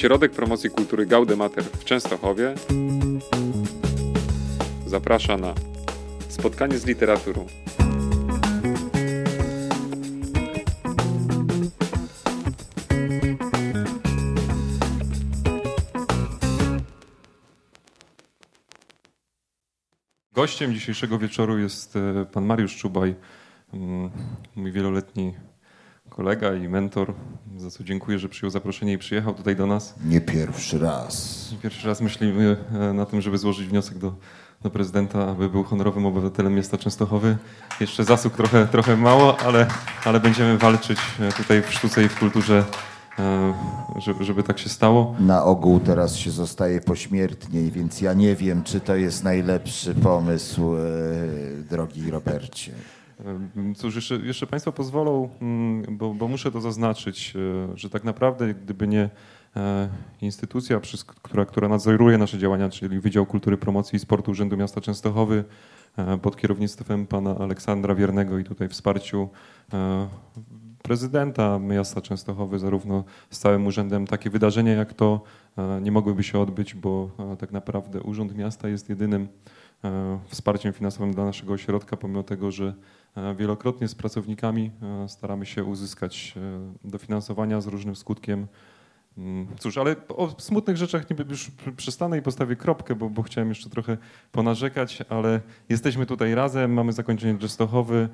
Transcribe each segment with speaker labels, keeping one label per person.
Speaker 1: Ośrodek Promocji Kultury Gaudemater w Częstochowie zaprasza na spotkanie z literaturą. Gościem dzisiejszego wieczoru jest e, pan Mariusz Czubaj, mój wieloletni kolega i mentor, za co dziękuję, że przyjął zaproszenie i przyjechał tutaj do nas.
Speaker 2: Nie pierwszy raz.
Speaker 1: Pierwszy raz myślimy e, na tym, żeby złożyć wniosek do, do prezydenta, aby był honorowym obywatelem miasta Częstochowy. Jeszcze zasług trochę, trochę mało, ale, ale będziemy walczyć e, tutaj w sztuce i w kulturze, e, żeby, żeby tak się stało.
Speaker 2: Na ogół teraz się zostaje pośmiertnie, więc ja nie wiem, czy to jest najlepszy pomysł, drogi Robercie.
Speaker 1: Cóż, jeszcze, jeszcze Państwo pozwolą, mm, bo, bo, muszę to zaznaczyć, e, że tak naprawdę gdyby nie e, instytucja, która, która nadzoruje nasze działania, czyli Wydział Kultury, Promocji i Sportu Urzędu Miasta Częstochowy e, pod kierownictwem pana Aleksandra Wiernego i tutaj wsparciu prezydenta miasta Częstochowy, zarówno z całym urzędem, takie wydarzenia jak to nie mogłyby się odbyć, bo tak naprawdę Urząd Miasta jest jedynym wsparciem finansowym dla naszego ośrodka, pomimo tego, że wielokrotnie z pracownikami e, staramy się uzyskać e, dofinansowania z różnym skutkiem. Mm, cóż, ale o smutnych rzeczach niby już przestanę i postawię kropkę, bo, bo chciałem jeszcze trochę ponarzekać, ale jesteśmy tutaj razem, mamy zakończenie Częstochowy.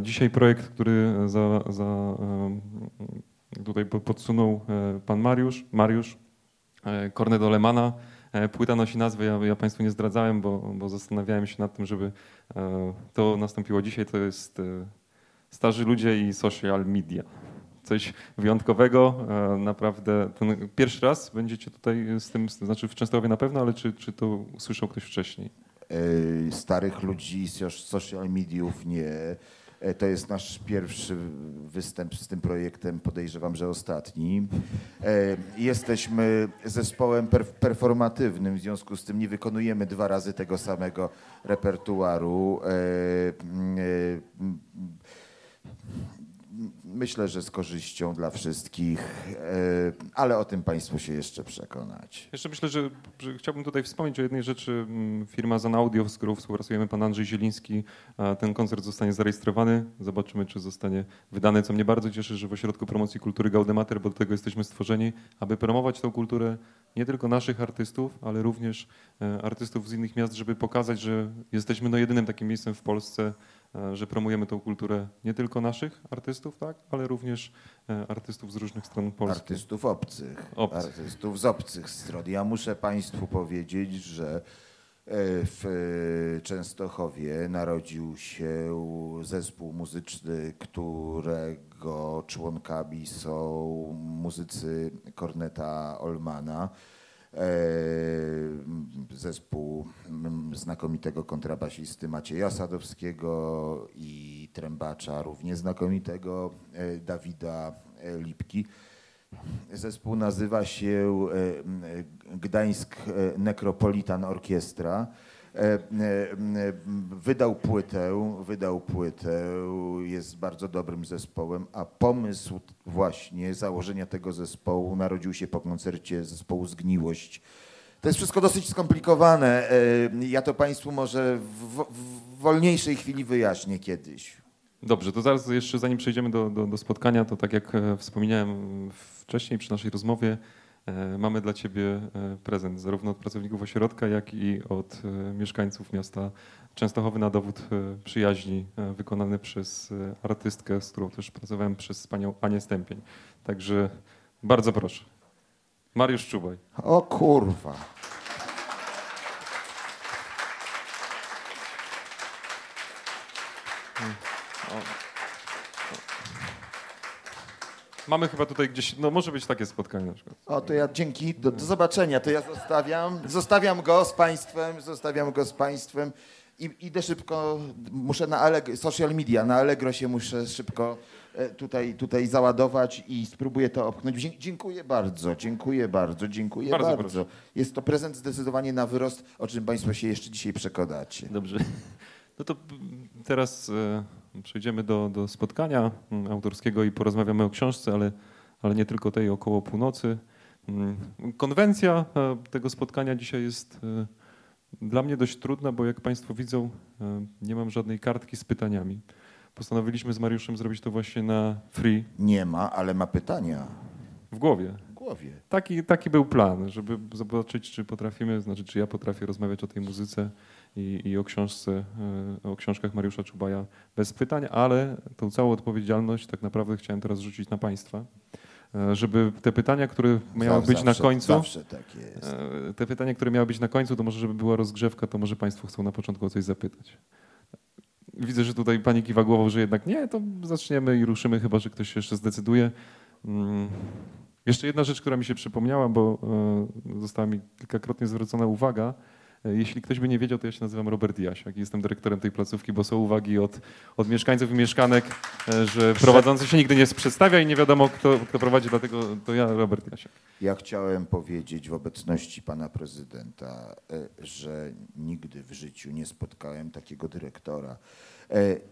Speaker 1: Dzisiaj projekt, który za, za, tutaj podsunął pan Mariusz, Mariusz Kornedo Lemana, E, płyta nosi nazwę, ja, ja Państwu nie zdradzałem, bo, bo zastanawiałem się nad tym, żeby e, to nastąpiło dzisiaj. To jest e, Starzy Ludzie i Social Media. Coś wyjątkowego, naprawdę. Ten pierwszy raz będziecie tutaj z tym, znaczy w Częstochowie na pewno, ale czy, czy to usłyszał ktoś wcześniej?
Speaker 2: Starych ludzi z social mediów nie E, to jest nasz pierwszy występ z tym projektem, podejrzewam, że ostatni. E, jesteśmy zespołem performatywnym, w związku z tym nie wykonujemy dwa razy tego samego repertuaru. Myślę, że z korzyścią dla wszystkich, e, ale o tym Państwu się jeszcze przekonać.
Speaker 1: Jeszcze myślę, że, że chciałbym tutaj wspomnieć o jednej rzeczy. Firma Zan Audio, z którą współpracujemy, pan Andrzej Zieliński, ten koncert zostanie zarejestrowany. Zobaczymy, czy zostanie wydany, co mnie bardzo cieszy, że w Ośrodku Promocji Kultury Gaudemater, bo do tego jesteśmy stworzeni, aby promować tą kulturę nie tylko naszych artystów, ale również e, artystów z innych miast, żeby pokazać, że jesteśmy no jedynym takim miejscem w Polsce, że promujemy tą kulturę nie tylko naszych artystów, tak, ale również e, artystów z różnych stron Polski.
Speaker 2: Artystów obcych. obcych. Artystów z obcych stron. Ja muszę Państwu powiedzieć, że e, w Częstochowie narodził się zespół muzyczny, którego członkami są muzycy Korneta Olmana. E, zespół znakomitego kontrabasisty Macieja Sadowskiego i trębacza równie znakomitego e, Dawida e, Lipki. Zespół nazywa się Gdańsk Necropolitan Orkiestra. E, e, wydał płytę, wydał płytę, jest bardzo dobrym zespołem, a pomysł właśnie założenia tego zespołu narodził się po koncercie zespołu Zgniłość. To jest wszystko dosyć skomplikowane. E, ja to Państwu może w, w wolniejszej chwili wyjaśnię kiedyś.
Speaker 1: Dobrze, to zaraz jeszcze zanim przejdziemy do, do, do spotkania, to tak jak wspominałem wcześniej przy naszej rozmowie, E, mamy dla Ciebie e, prezent zarówno od pracowników ośrodka, jak i od e, mieszkańców miasta Częstochowy na dowód przyjaźni wykonany przez artystkę, z którą też pracowałem, przez panią Anię Stępień. Także bardzo proszę. Mariusz Czubaj.
Speaker 2: O kurwa.
Speaker 1: O. Mamy chyba tutaj gdzieś, no może być takie spotkanie na przykład.
Speaker 2: O, to ja dzięki, do, do zobaczenia, to ja zostawiam, zostawiam go z państwem, zostawiam go z państwem i idę szybko, muszę na Allegro, social media, na Allegro się muszę szybko e, tutaj, tutaj załadować i spróbuję to opchnąć. Dziękuję bardzo, dziękuję bardzo, dziękuję bardzo. bardzo. Jest to prezent zdecydowanie na wyrost, o czym państwo się jeszcze dzisiaj przekonacie.
Speaker 1: Dobrze. No to teraz e, przejdziemy do, do spotkania mm, autorskiego i porozmawiamy o książce, ale, ale nie tylko tej około północy. Mm, konwencja e, tego spotkania dzisiaj jest e, dla mnie dość trudna, bo jak Państwo widzą, e, nie mam żadnej kartki z pytaniami. Postanowiliśmy z Mariuszem zrobić to właśnie na free.
Speaker 2: Nie ma, ale ma pytania.
Speaker 1: W głowie.
Speaker 2: W głowie.
Speaker 1: Taki, taki był plan, żeby zobaczyć, czy potrafimy, znaczy, czy ja potrafię rozmawiać o tej muzyce i, i o książce, o książkach Mariusza Czubaja bez pytań, ale tą całą odpowiedzialność tak naprawdę chciałem teraz rzucić na Państwa. E, żeby te pytania, które miały być
Speaker 2: zawsze,
Speaker 1: na końcu.
Speaker 2: Zawsze tak jest.
Speaker 1: E, te pytania, które miały być na końcu, to może żeby była rozgrzewka, to może Państwo chcą na początku o coś zapytać. Widzę, że tutaj pani kiwa głową, że jednak nie, to zaczniemy i ruszymy, chyba że ktoś się jeszcze zdecyduje. Mm. Jeszcze jedna rzecz, która mi się przypomniała, bo e, została mi kilkakrotnie zwrócona uwaga, E, jeśli ktoś by nie wiedział, to ja się nazywam Robert Jasiak i jestem dyrektorem tej placówki, bo są uwagi od, od mieszkańców i mieszkanek, e, że prowadzący się nigdy nie przedstawia i nie wiadomo, kto, kto prowadzi, dlatego to ja, Robert Jasiak.
Speaker 2: Ja chciałem powiedzieć w obecności pana prezydenta, e, że nigdy w życiu nie spotkałem takiego dyrektora.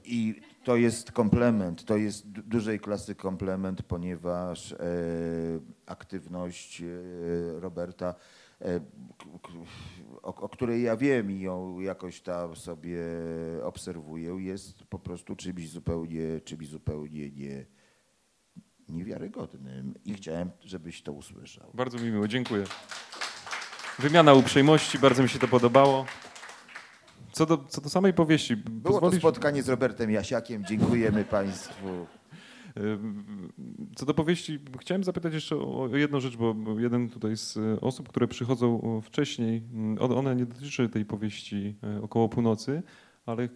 Speaker 2: I to jest komplement, to jest dużej klasy komplement, ponieważ aktywność Roberta o, o, której ja wiem i ją jakoś tam sobie obserwuję, jest po prostu czymś zupełnie, czymś zupełnie nie, niewiarygodnym. I chciałem, żebyś to usłyszał.
Speaker 1: Bardzo mi miło, dziękuję. Wymiana uprzejmości, bardzo mi się to podobało. Co do, co do samej powieści.
Speaker 2: Było pozwolisz... to spotkanie z Robertem Jasiakiem. Dziękujemy Państwu.
Speaker 1: Co do powieści, chciałem zapytać jeszcze o jedną rzecz, bo jeden tutaj z osób, które przychodzą wcześniej, ona nie dotyczy tej powieści e, około północy, ale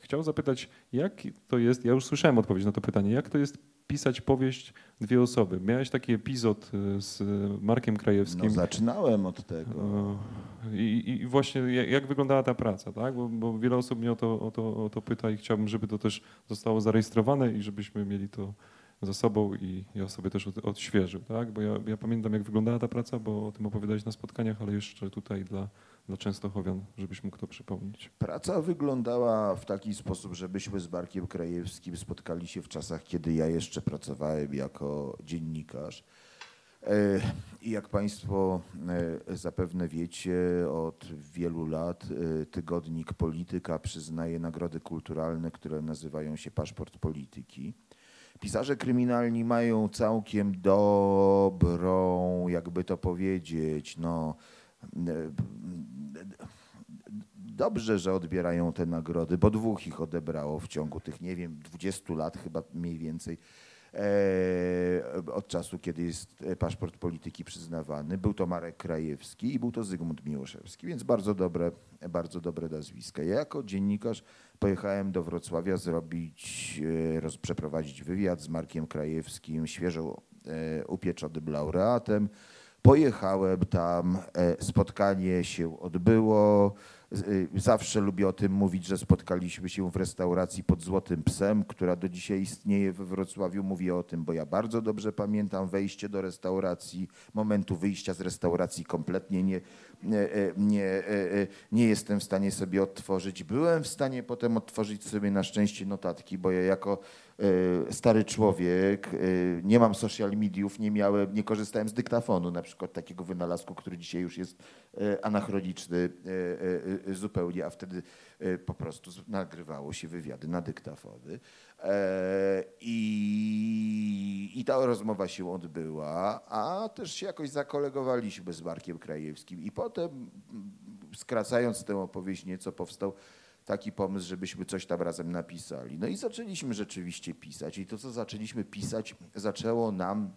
Speaker 1: chciał zapytać, jak to jest, ja już słyszałem odpowiedź na to pytanie, jak to jest pisać powieść dwie osoby. Miałeś taki epizod e, z Markiem Krajewskim. No,
Speaker 2: zaczynałem od tego.
Speaker 1: I, i właśnie jak wyglądała ta praca, tak? Bo, bo, wiele osób mnie o to, o, to, o to pyta i chciałbym, żeby to też zostało zarejestrowane i żebyśmy mieli to za sobą i ja sobie też odświeżył, tak? Bo ja, ja pamiętam, jak wyglądała ta praca, bo o tym opowiadałeś na spotkaniach, ale jeszcze tutaj dla, dla Częstochowian, żebyś mógł to przypomnieć.
Speaker 2: Praca wyglądała w taki sposób, żebyśmy z Barkiem Krajewskim spotkali się w czasach, kiedy ja jeszcze pracowałem jako dziennikarz. E, I jak Państwo e, zapewne wiecie, od wielu lat e, tygodnik Polityka przyznaje nagrody kulturalne, które nazywają się Paszport Polityki. Pisarze kryminalni mają całkiem dobrą, jakby to powiedzieć, no, dobrze, że odbierają te nagrody, bo dwóch ich odebrało w ciągu tych, nie wiem, 20 lat chyba mniej więcej od czasu, kiedy jest paszport polityki przyznawany. Był to Marek Krajewski i był to Zygmunt Miłoszewski, więc bardzo dobre, bardzo dobre nazwiska. Ja jako dziennikarz pojechałem do Wrocławia zrobić, e, roz, przeprowadzić wywiad z Markiem Krajewskim, świeżo e, upieczonym laureatem. Pojechałem tam, e, spotkanie się odbyło. Y, zawsze lubię o tym mówić, że spotkaliśmy się w restauracji pod Złotym Psem, która do dzisiaj istnieje we Wrocławiu. Mówię o tym, bo ja bardzo dobrze pamiętam wejście do restauracji, momentu wyjścia z restauracji kompletnie nie, nie, nie, nie jestem w stanie sobie odtworzyć. Byłem w stanie potem odtworzyć sobie na szczęście notatki, bo ja jako e, stary człowiek, e, nie mam social mediów, nie miałem, nie korzystałem z dyktafonu, na przykład takiego wynalazku, który dzisiaj już jest e, anachroniczny zupełnie, a wtedy po prostu nagrywało się wywiady na dyktafony. I, I ta rozmowa się odbyła, a też się jakoś zakolegowaliśmy z Markiem Krajewskim. I potem, skracając tę opowieść nieco, powstał taki pomysł, żebyśmy coś tam razem napisali. No i zaczęliśmy rzeczywiście pisać. I to, co zaczęliśmy pisać, zaczęło nam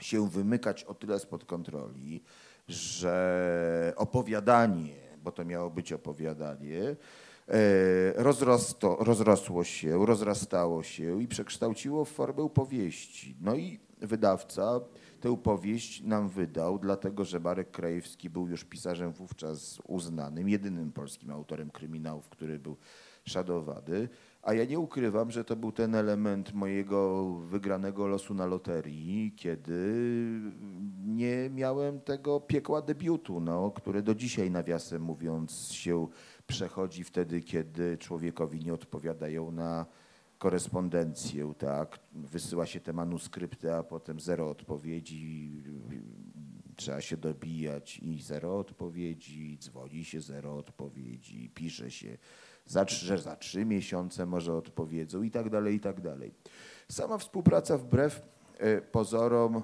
Speaker 2: się wymykać o tyle spod kontroli, że opowiadanie, bo to miało być opowiadanie, E, rozrosto, rozrosło się, rozrastało się i przekształciło w formę powieści. No i wydawca tę powieść nam wydał, dlatego że Marek Krajewski był już pisarzem wówczas uznanym, jedynym polskim autorem kryminałów, który był szadowany. A ja nie ukrywam, że to był ten element mojego wygranego losu na loterii, kiedy nie miałem tego piekła debiutu, no, który do dzisiaj, nawiasem mówiąc, się przechodzi wtedy, kiedy człowiekowi nie odpowiadają na korespondencję, tak? Wysyła się te manuskrypty, a potem zero odpowiedzi, trzeba się dobijać i zero odpowiedzi, dzwoni się zero odpowiedzi, pisze się, za, że za trzy miesiące może odpowiedzą i tak dalej, i tak dalej. Sama współpraca wbrew e, pozorom e,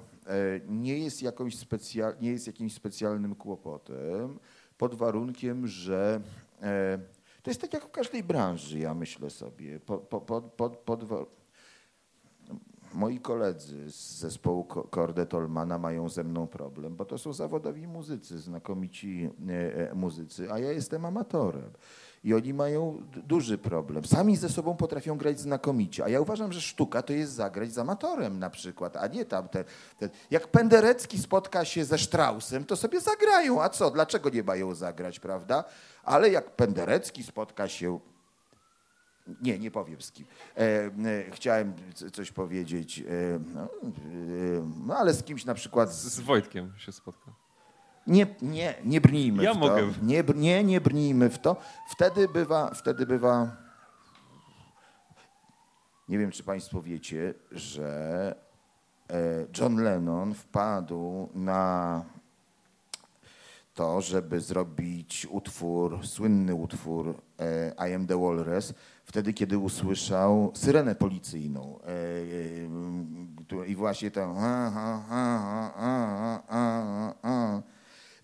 Speaker 2: nie jest, jakąś specjal, nie jest jakimś specjalnym kłopotem, pod warunkiem, że e, to jest tak jak w każdej branży, ja myślę sobie. Pod, pod, pod, pod, moi koledzy z zespołu Kordetolmana mają ze mną problem, bo to są zawodowi muzycy, znakomici muzycy, a ja jestem amatorem i oni mają duży problem. Sami ze sobą potrafią grać znakomicie, a ja uważam, że sztuka to jest zagrać z amatorem na przykład, a nie tam te, te jak Penderecki spotka się ze Straussem, to sobie zagrają, a co, dlaczego nie mają zagrać, prawda? Ale jak Penderecki spotka się nie, nie powiem z kim. E, e, chciałem coś powiedzieć, e, no, e, no, ale z kimś na przykład.
Speaker 1: Z, z Wojtkiem się spotkał.
Speaker 2: Nie, nie, nie brnijmy
Speaker 1: ja
Speaker 2: w
Speaker 1: mogę.
Speaker 2: to. Nie, nie, nie brnijmy w to. Wtedy bywa, wtedy bywa. Nie wiem, czy Państwo wiecie, że e, John Lennon wpadł na to, żeby zrobić utwór, słynny utwór e, I Am the Walrus, wtedy, kiedy usłyszał syrenę policyjną. E, I właśnie to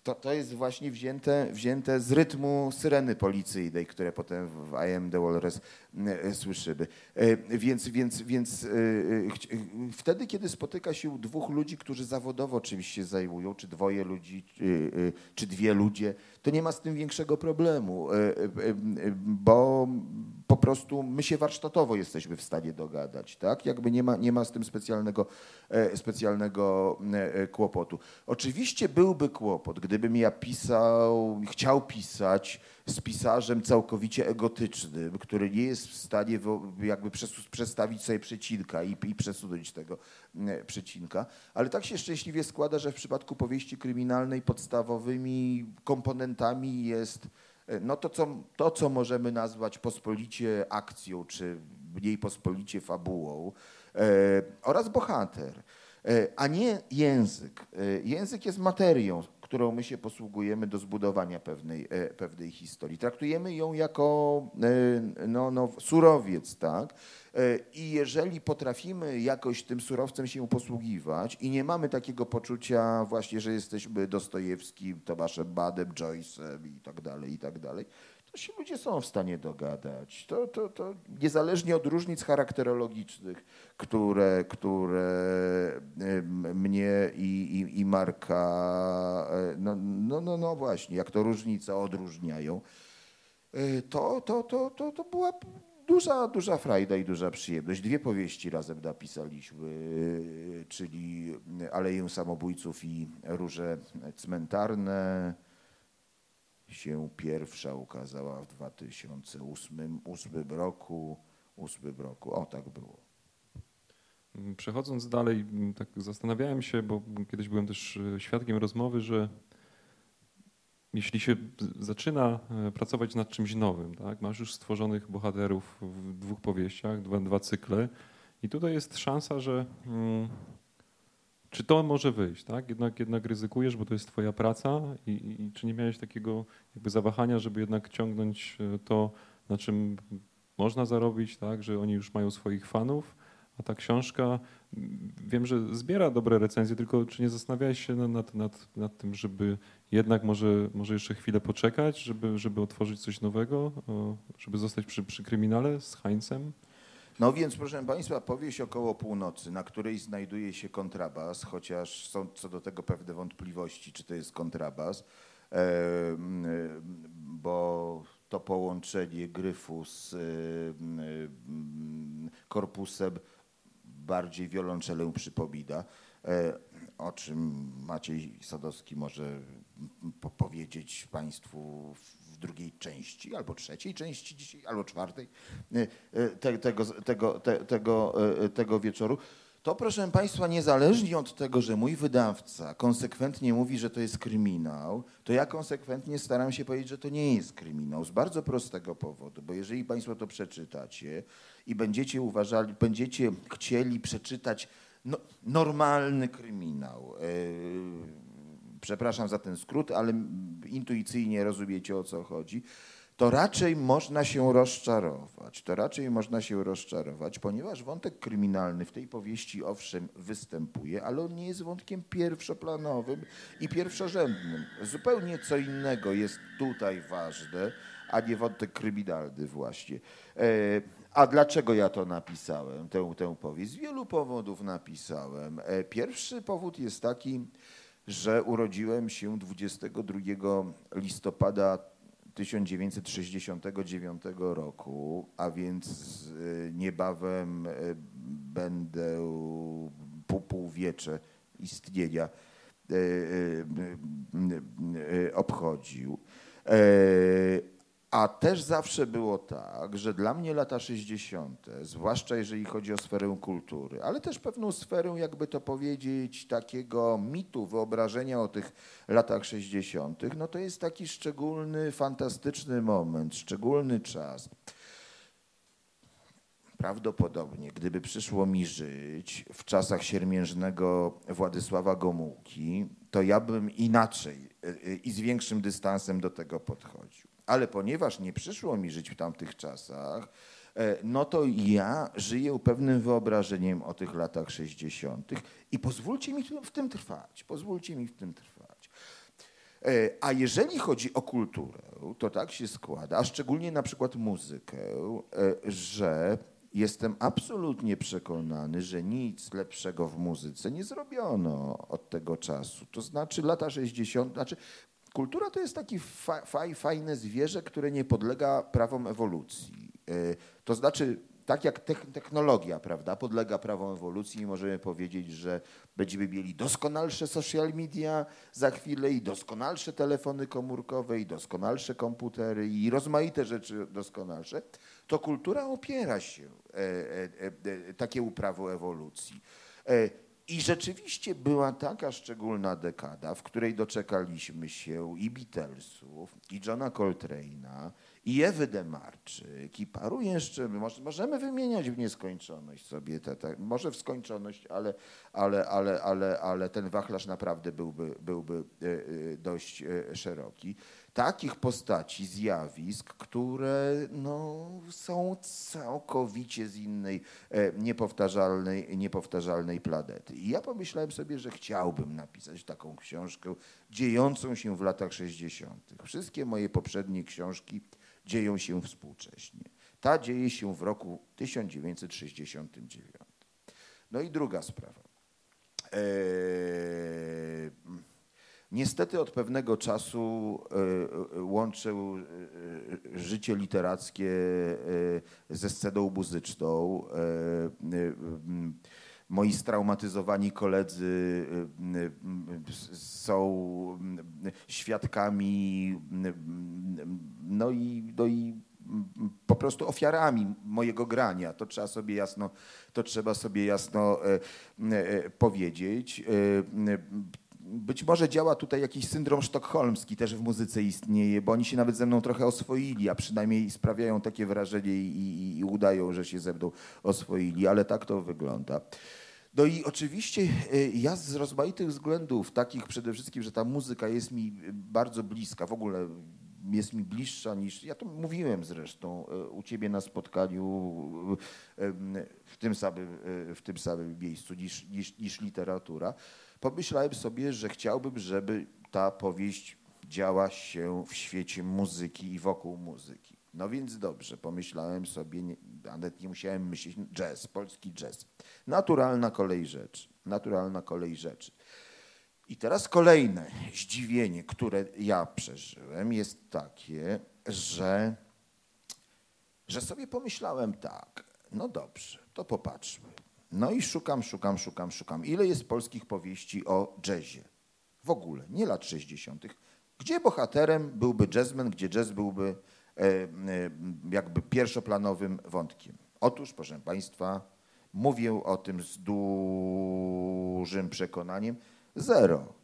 Speaker 2: to, to jest właśnie wzięte, wzięte z rytmu syreny policyjnej, które potem w I Am The Walrus e, słyszymy. E, więc, więc, więc e, wtedy, kiedy spotyka się dwóch ludzi, którzy zawodowo czymś się zajmują, czy dwoje ludzi, czy dwie ludzie, to nie ma z tym większego problemu, bo po prostu my się warsztatowo jesteśmy w stanie dogadać, tak? Jakby nie ma, nie ma z tym specjalnego, specjalnego kłopotu. Oczywiście byłby kłopot, gdy gdybym ja pisał, chciał pisać z pisarzem całkowicie egotycznym, który nie jest w stanie jakby przestawić sobie przecinka i, i przesunąć tego przecinka. Ale tak się szczęśliwie składa, że w przypadku powieści kryminalnej podstawowymi komponentami jest e, no to, co, to, co możemy nazwać pospolicie akcją, czy mniej pospolicie fabułą, e, oraz bohater, e, a nie język. E, język jest materią, którą my się posługujemy do zbudowania pewnej, e, pewnej historii. Traktujemy ją jako e, no, no, surowiec, tak? E, I jeżeli potrafimy jakoś tym surowcem się posługiwać i nie mamy takiego poczucia właśnie, że jesteśmy Dostojewskim, Tomaszem Badem, Joyce'em i tak dalej, i tak dalej, to się ludzie są w stanie dogadać. To, to, to niezależnie od różnic charakterologicznych, które, które mnie i, i, i Marka, e, no, no, no, no właśnie, jak to różnice odróżniają, e, to, to, to, to, to była duża, duża frajda i duża przyjemność. Dwie powieści razem napisaliśmy, e, czyli Aleję Samobójców i Róże Cmentarne się pierwsza ukazała w 2008 roku. 8 roku. O, tak było.
Speaker 1: Przechodząc dalej, tak zastanawiałem się, bo kiedyś byłem też e, świadkiem rozmowy, że jeśli się zaczyna e, pracować nad czymś nowym, tak, masz już stworzonych bohaterów w dwóch powieściach, dwa, dwa cykle i tutaj jest szansa, że mm, czy to może wyjść, tak? Jednak, jednak ryzykujesz, bo to jest twoja praca i, i, czy nie miałeś takiego jakby zawahania, żeby jednak ciągnąć e, to, na czym można zarobić, tak? Że oni już mają swoich fanów, a ta książka, wiem, że zbiera dobre recenzje, tylko czy nie zastanawiałeś się nad, nad, nad tym, żeby jednak może, może jeszcze chwilę poczekać, żeby, żeby otworzyć coś nowego, żeby zostać przy, przy kryminale z Heinzem?
Speaker 2: No więc, proszę Państwa, powieść około północy, na której znajduje się kontrabas, chociaż są co do tego pewne wątpliwości, czy to jest kontrabas, bo to połączenie gryfu z korpusem bardziej wiolonczelę przypomina, e, o czym Maciej Sadowski może powiedzieć Państwu w drugiej części, albo trzeciej części dzisiaj, albo czwartej e, e, te, tego, tego, te, tego, tego wieczoru. To proszę Państwa, niezależnie od tego, że mój wydawca konsekwentnie mówi, że to jest kryminał, to ja konsekwentnie staram się powiedzieć, że to nie jest kryminał z bardzo prostego powodu, bo jeżeli Państwo to przeczytacie i będziecie uważali, będziecie chcieli przeczytać no, normalny kryminał, yy, przepraszam za ten skrót, ale intuicyjnie rozumiecie o co chodzi, to raczej można się rozczarować. To raczej można się rozczarować, ponieważ wątek kryminalny w tej powieści owszem występuje, ale on nie jest wątkiem pierwszoplanowym i pierwszorzędnym. Zupełnie co innego jest tutaj ważne, a nie wątek kryminalny właśnie. E, a dlaczego ja to napisałem, tę, tę powieść? Z wielu powodów napisałem. E, pierwszy powód jest taki, że urodziłem się 22 listopada 1969 roku, a więc e, niebawem będę pół, półwiecze istnienia obchodził. A też zawsze było tak, że dla mnie lata 60., zwłaszcza jeżeli chodzi o sferę kultury, ale też pewną sferę, jakby to powiedzieć, takiego mitu, wyobrażenia o tych latach 60., no to jest taki szczególny, fantastyczny moment, szczególny czas. Prawdopodobnie, gdyby przyszło mi żyć w czasach siermiężnego Władysława Gomułki, to ja bym inaczej y, y, i z większym dystansem do tego podchodził. Ale ponieważ nie przyszło mi żyć w tamtych czasach, e, no to ja żyję pewnym wyobrażeniem o tych latach 60. i pozwólcie mi w tym trwać. Pozwólcie mi w tym trwać. E, a jeżeli chodzi o kulturę, to tak się składa, a szczególnie na przykład muzykę, e, że jestem absolutnie przekonany, że nic lepszego w muzyce nie zrobiono od tego czasu. To znaczy lata 60., znaczy Kultura to jest takie fa fajne zwierzę, które nie podlega prawom ewolucji. E, to znaczy, tak jak technologia, prawda, podlega prawom ewolucji i możemy powiedzieć, że będziemy mieli doskonalsze social media za chwilę i doskonalsze telefony komórkowe i doskonalsze komputery i rozmaite rzeczy doskonalsze, to kultura opiera się e, e, e, takiemu prawu ewolucji. I rzeczywiście była taka szczególna dekada, w której doczekaliśmy się i Beatlesów, i Johna Coltrane'a, i Ewy Demarczyk, i paru jeszcze, możemy wymieniać w nieskończoność sobie, te, te, może w skończoność, ale, ale, ale, ale, ale ten wachlarz naprawdę byłby, byłby e, e, dość e, szeroki takich postaci, zjawisk, które no, są całkowicie z innej, e, niepowtarzalnej, niepowtarzalnej planety. I ja pomyślałem sobie, że chciałbym napisać taką książkę dziejącą się w latach 60. Wszystkie moje poprzednie książki dzieją się współcześnie. Ta dzieje się w roku 1969. No i druga sprawa. Eee, Niestety od pewnego czasu e, e, łączę e, życie literackie ze sceną muzyczną. Moi straumatyzowani koledzy są świadkami, no i, no i po prostu ofiarami mojego grania. To trzeba sobie jasno, to trzeba sobie jasno powiedzieć być może działa tutaj jakiś syndrom sztokholmski, też w muzyce istnieje, bo oni się nawet ze mną trochę oswoili, a przynajmniej sprawiają takie wrażenie i, i, i udają, że się ze mną oswoili, ale tak to wygląda. No i oczywiście e, ja z rozmaitych względów, takich przede wszystkim, że ta muzyka jest mi bardzo bliska, w ogóle jest mi bliższa niż, ja to mówiłem zresztą e, u ciebie na spotkaniu e, w tym samym, w tym samym miejscu niż, niż, niż literatura pomyślałem sobie, że chciałbym, żeby ta powieść działa się w świecie muzyki i wokół muzyki. No więc dobrze, pomyślałem sobie, nawet nie musiałem myśleć, jazz, polski jazz. Naturalna kolej rzeczy, naturalna kolej rzeczy. I teraz kolejne zdziwienie, które ja przeżyłem, jest takie, że, że sobie pomyślałem tak, no dobrze, to popatrzmy. No i szukam, szukam, szukam, szukam. Ile jest polskich powieści o jazzie? W ogóle, nie lat 60. Gdzie bohaterem byłby jazzman, gdzie jazz byłby e, e, jakby pierwszoplanowym wątkiem? Otóż, proszę Państwa, mówię o tym z dużym przekonaniem, zero.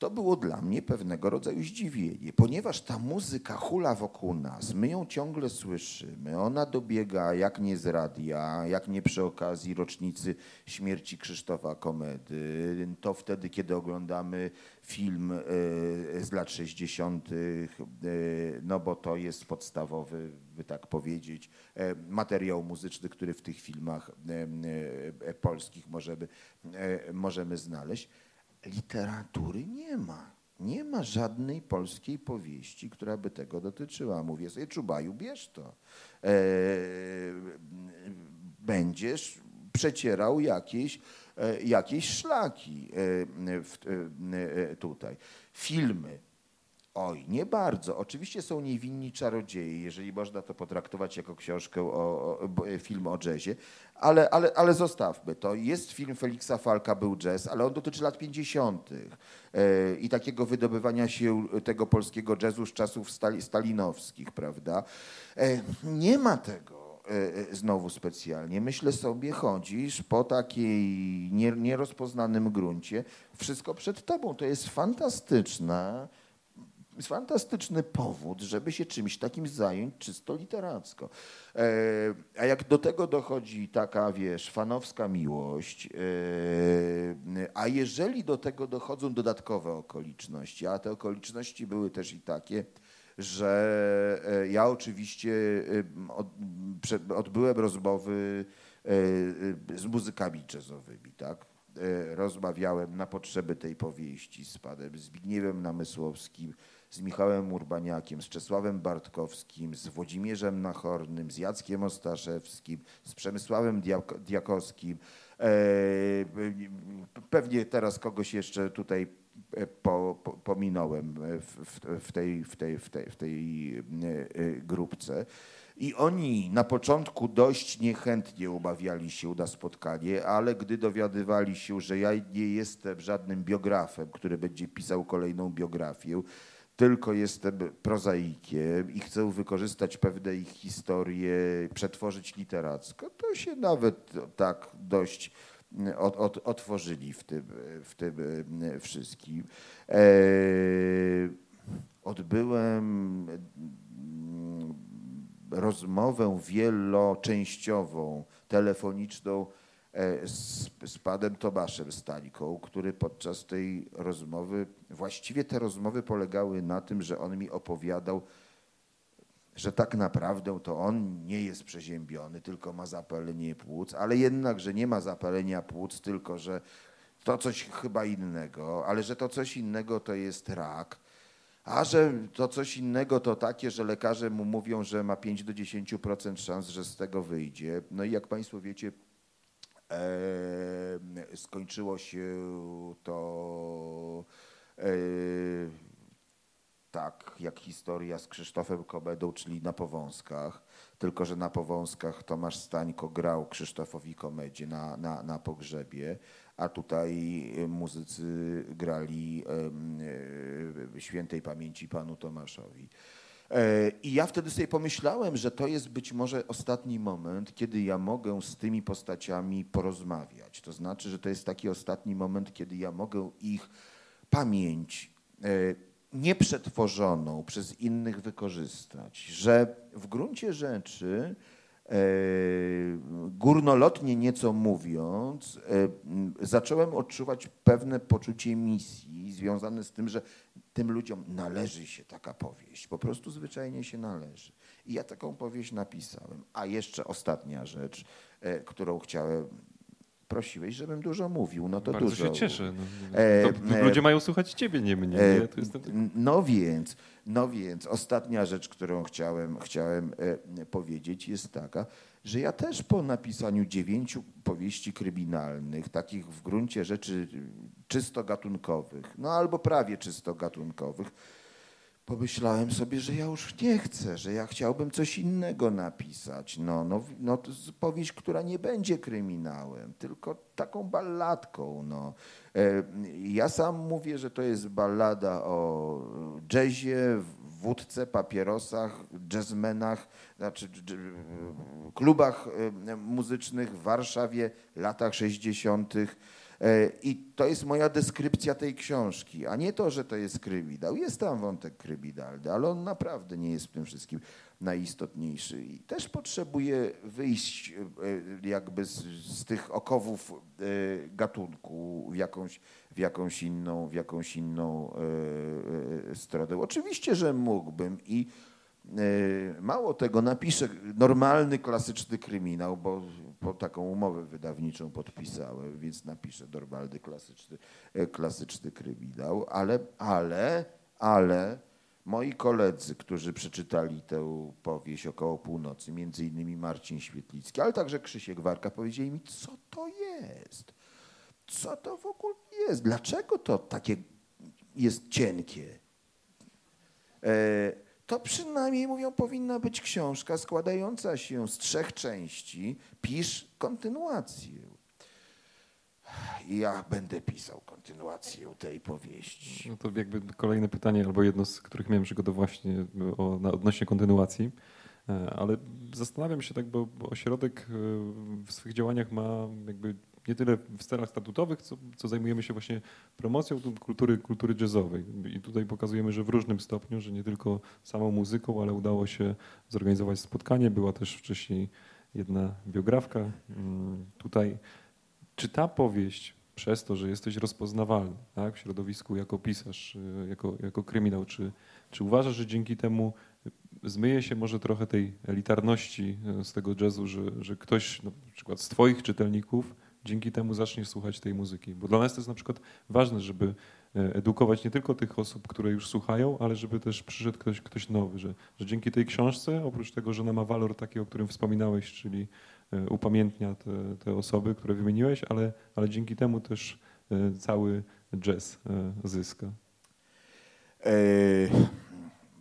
Speaker 2: To było dla mnie pewnego rodzaju zdziwienie, ponieważ ta muzyka hula wokół nas, my ją ciągle słyszymy, ona dobiega jak nie z radia, jak nie przy okazji rocznicy śmierci Krzysztofa Komedy, to wtedy, kiedy oglądamy film e, z lat 60., e, no bo to jest podstawowy, by tak powiedzieć, e, materiał muzyczny, który w tych filmach polskich możemy, możemy znaleźć literatury nie ma. Nie ma żadnej polskiej powieści, która by tego dotyczyła. Mówię sobie, Czubaju, bierz to. E, będziesz przecierał jakieś, e, jakieś szlaki e, w, e, tutaj. Filmy Oj, nie bardzo. Oczywiście są niewinni czarodzieje, jeżeli można to potraktować jako książkę, o, o, e, film o jazzie, ale, ale, ale zostawmy to. Jest film Feliksa Falka, był jazz, ale on dotyczy lat 50. E, i takiego wydobywania się tego polskiego jazzu z czasów stali, stalinowskich, prawda? E, nie ma tego znowu specjalnie. Myślę sobie, chodzisz po takiej nierozpoznanym gruncie, wszystko przed tobą. To jest fantastyczne jest fantastyczny powód, żeby się czymś takim zająć czysto literacko. E, a jak do tego dochodzi taka, wiesz, fanowska miłość, e, a jeżeli do tego dochodzą dodatkowe okoliczności, a te okoliczności były też i takie, że e, ja oczywiście odbyłem rozmowy z muzykami jazzowymi, tak? Rozmawiałem na potrzeby tej powieści z panem Zbigniewem Namysłowskim, z Michałem Urbaniakiem, z Czesławem Bartkowskim, z Włodzimierzem Nachornym, z Jackiem Ostaszewskim, z Przemysławem Diakowskim. E, pewnie teraz kogoś jeszcze tutaj e, po, po, pominąłem w, w, tej, w, tej, w, tej, w tej e, grupce. I oni na początku dość niechętnie umawiali się na spotkanie, ale gdy dowiadywali się, że ja nie jestem żadnym biografem, który będzie pisał kolejną biografię, tylko jestem prozaikiem i chcę wykorzystać pewne ich historie, przetworzyć literacko, to się nawet tak dość od, od, otworzyli w tym, w tym wszystkim. E, odbyłem mm, rozmowę wieloczęściową, telefoniczną z, z panem Tomaszem Stańką, który podczas tej rozmowy, właściwie te rozmowy polegały na tym, że on mi opowiadał, że tak naprawdę to on nie jest przeziębiony, tylko ma zapalenie płuc, ale jednak, że nie ma zapalenia płuc, tylko że to coś chyba innego, ale że to coś innego to jest rak, a że to coś innego to takie, że lekarze mu mówią, że ma 5 do 10% szans, że z tego wyjdzie. No i jak Państwo wiecie, skończyło się to tak jak historia z Krzysztofem Komedą, czyli na Powązkach, tylko że na Powązkach Tomasz Stańko grał Krzysztofowi Komedzie na, na, na pogrzebie, a tutaj muzycy grali świętej pamięci panu Tomaszowi. E, I ja wtedy sobie pomyślałem, że to jest być może ostatni moment, kiedy ja mogę z tymi postaciami porozmawiać. To znaczy, że to jest taki ostatni moment, kiedy ja mogę ich pamięć e, nieprzetworzoną przez innych wykorzystać. Że w gruncie rzeczy e, górnolotnie nieco mówiąc, zacząłem odczuwać pewne poczucie misji związane z tym, że tym ludziom należy się taka powieść, po prostu zwyczajnie się należy. I ja taką powieść napisałem. A jeszcze ostatnia rzecz, e, którą chciałem prosiłeś, żebym dużo mówił, no to
Speaker 1: Bardzo
Speaker 2: dużo.
Speaker 1: się cieszę. No, e, e, ludzie mają słuchać ciebie, nie mnie. E,
Speaker 2: no więc, no więc ostatnia rzecz, którą chciałem, chciałem e, powiedzieć jest taka, że ja też po napisaniu dziewięciu powieści kryminalnych, takich w gruncie rzeczy czysto gatunkowych, no albo prawie czysto gatunkowych, pomyślałem sobie, że ja już nie chcę, że ja chciałbym coś innego napisać. No, no, no powieść, która nie będzie kryminałem, tylko taką balladką. No. E, ja sam mówię, że to jest ballada o jazzie, wódce, papierosach, jazzmenach, znaczy klubach e, muzycznych w Warszawie, latach 60., E, I to jest moja deskrypcja tej książki, a nie to, że to jest krybidał. Jest tam wątek krybidalny, ale on naprawdę nie jest w tym wszystkim najistotniejszy. I też potrzebuje wyjść e, jakby z, z tych okowów e, gatunku w jakąś, w jakąś inną, w jakąś inną stronę. Oczywiście, że mógłbym i mało tego, napiszę normalny, klasyczny kryminał, bo po taką umowę wydawniczą podpisałem, więc napiszę normalny, klasyczny, e, klasyczny kryminał, ale, ale, ale moi koledzy, którzy przeczytali tę powieść około północy, między innymi Marcin Świetlicki, ale także Krzysiek Warka, powiedzieli mi, co to jest? Co to w ogóle jest? Dlaczego to takie jest cienkie? E, to przynajmniej, mówią, powinna być książka składająca się z trzech części. Pisz kontynuację. I ja będę pisał kontynuację tej powieści.
Speaker 1: No to jakby kolejne pytanie, albo jedno z których miałem przygotować właśnie o, na, odnośnie kontynuacji. E, ale zastanawiam się tak, bo, ośrodek e, w swoich działaniach ma jakby nie tyle w celach statutowych, co, co zajmujemy się właśnie promocją kultury, kultury jazzowej. I tutaj pokazujemy, że w różnym stopniu, że nie tylko samą muzyką, ale udało się zorganizować spotkanie. Była też wcześniej jedna biografka. Mm, tutaj, czy ta powieść przez to, że jesteś rozpoznawalny tak, w środowisku jako pisarz, y, jako, jako kryminał, czy, czy uważasz, że dzięki temu zmyje się może trochę tej elitarności y, z tego jazzu, że, że ktoś no, na przykład z twoich czytelników dzięki temu zaczniesz słuchać tej muzyki. Bo dla nas to jest na przykład ważne, żeby e, edukować nie tylko tych osób, które już słuchają, ale żeby też przyszedł ktoś, ktoś nowy, że, że dzięki tej książce, oprócz tego, że ona ma walor taki, o którym wspominałeś, czyli e, upamiętnia te, te osoby, które wymieniłeś, ale, ale dzięki temu też e, cały jazz zyska.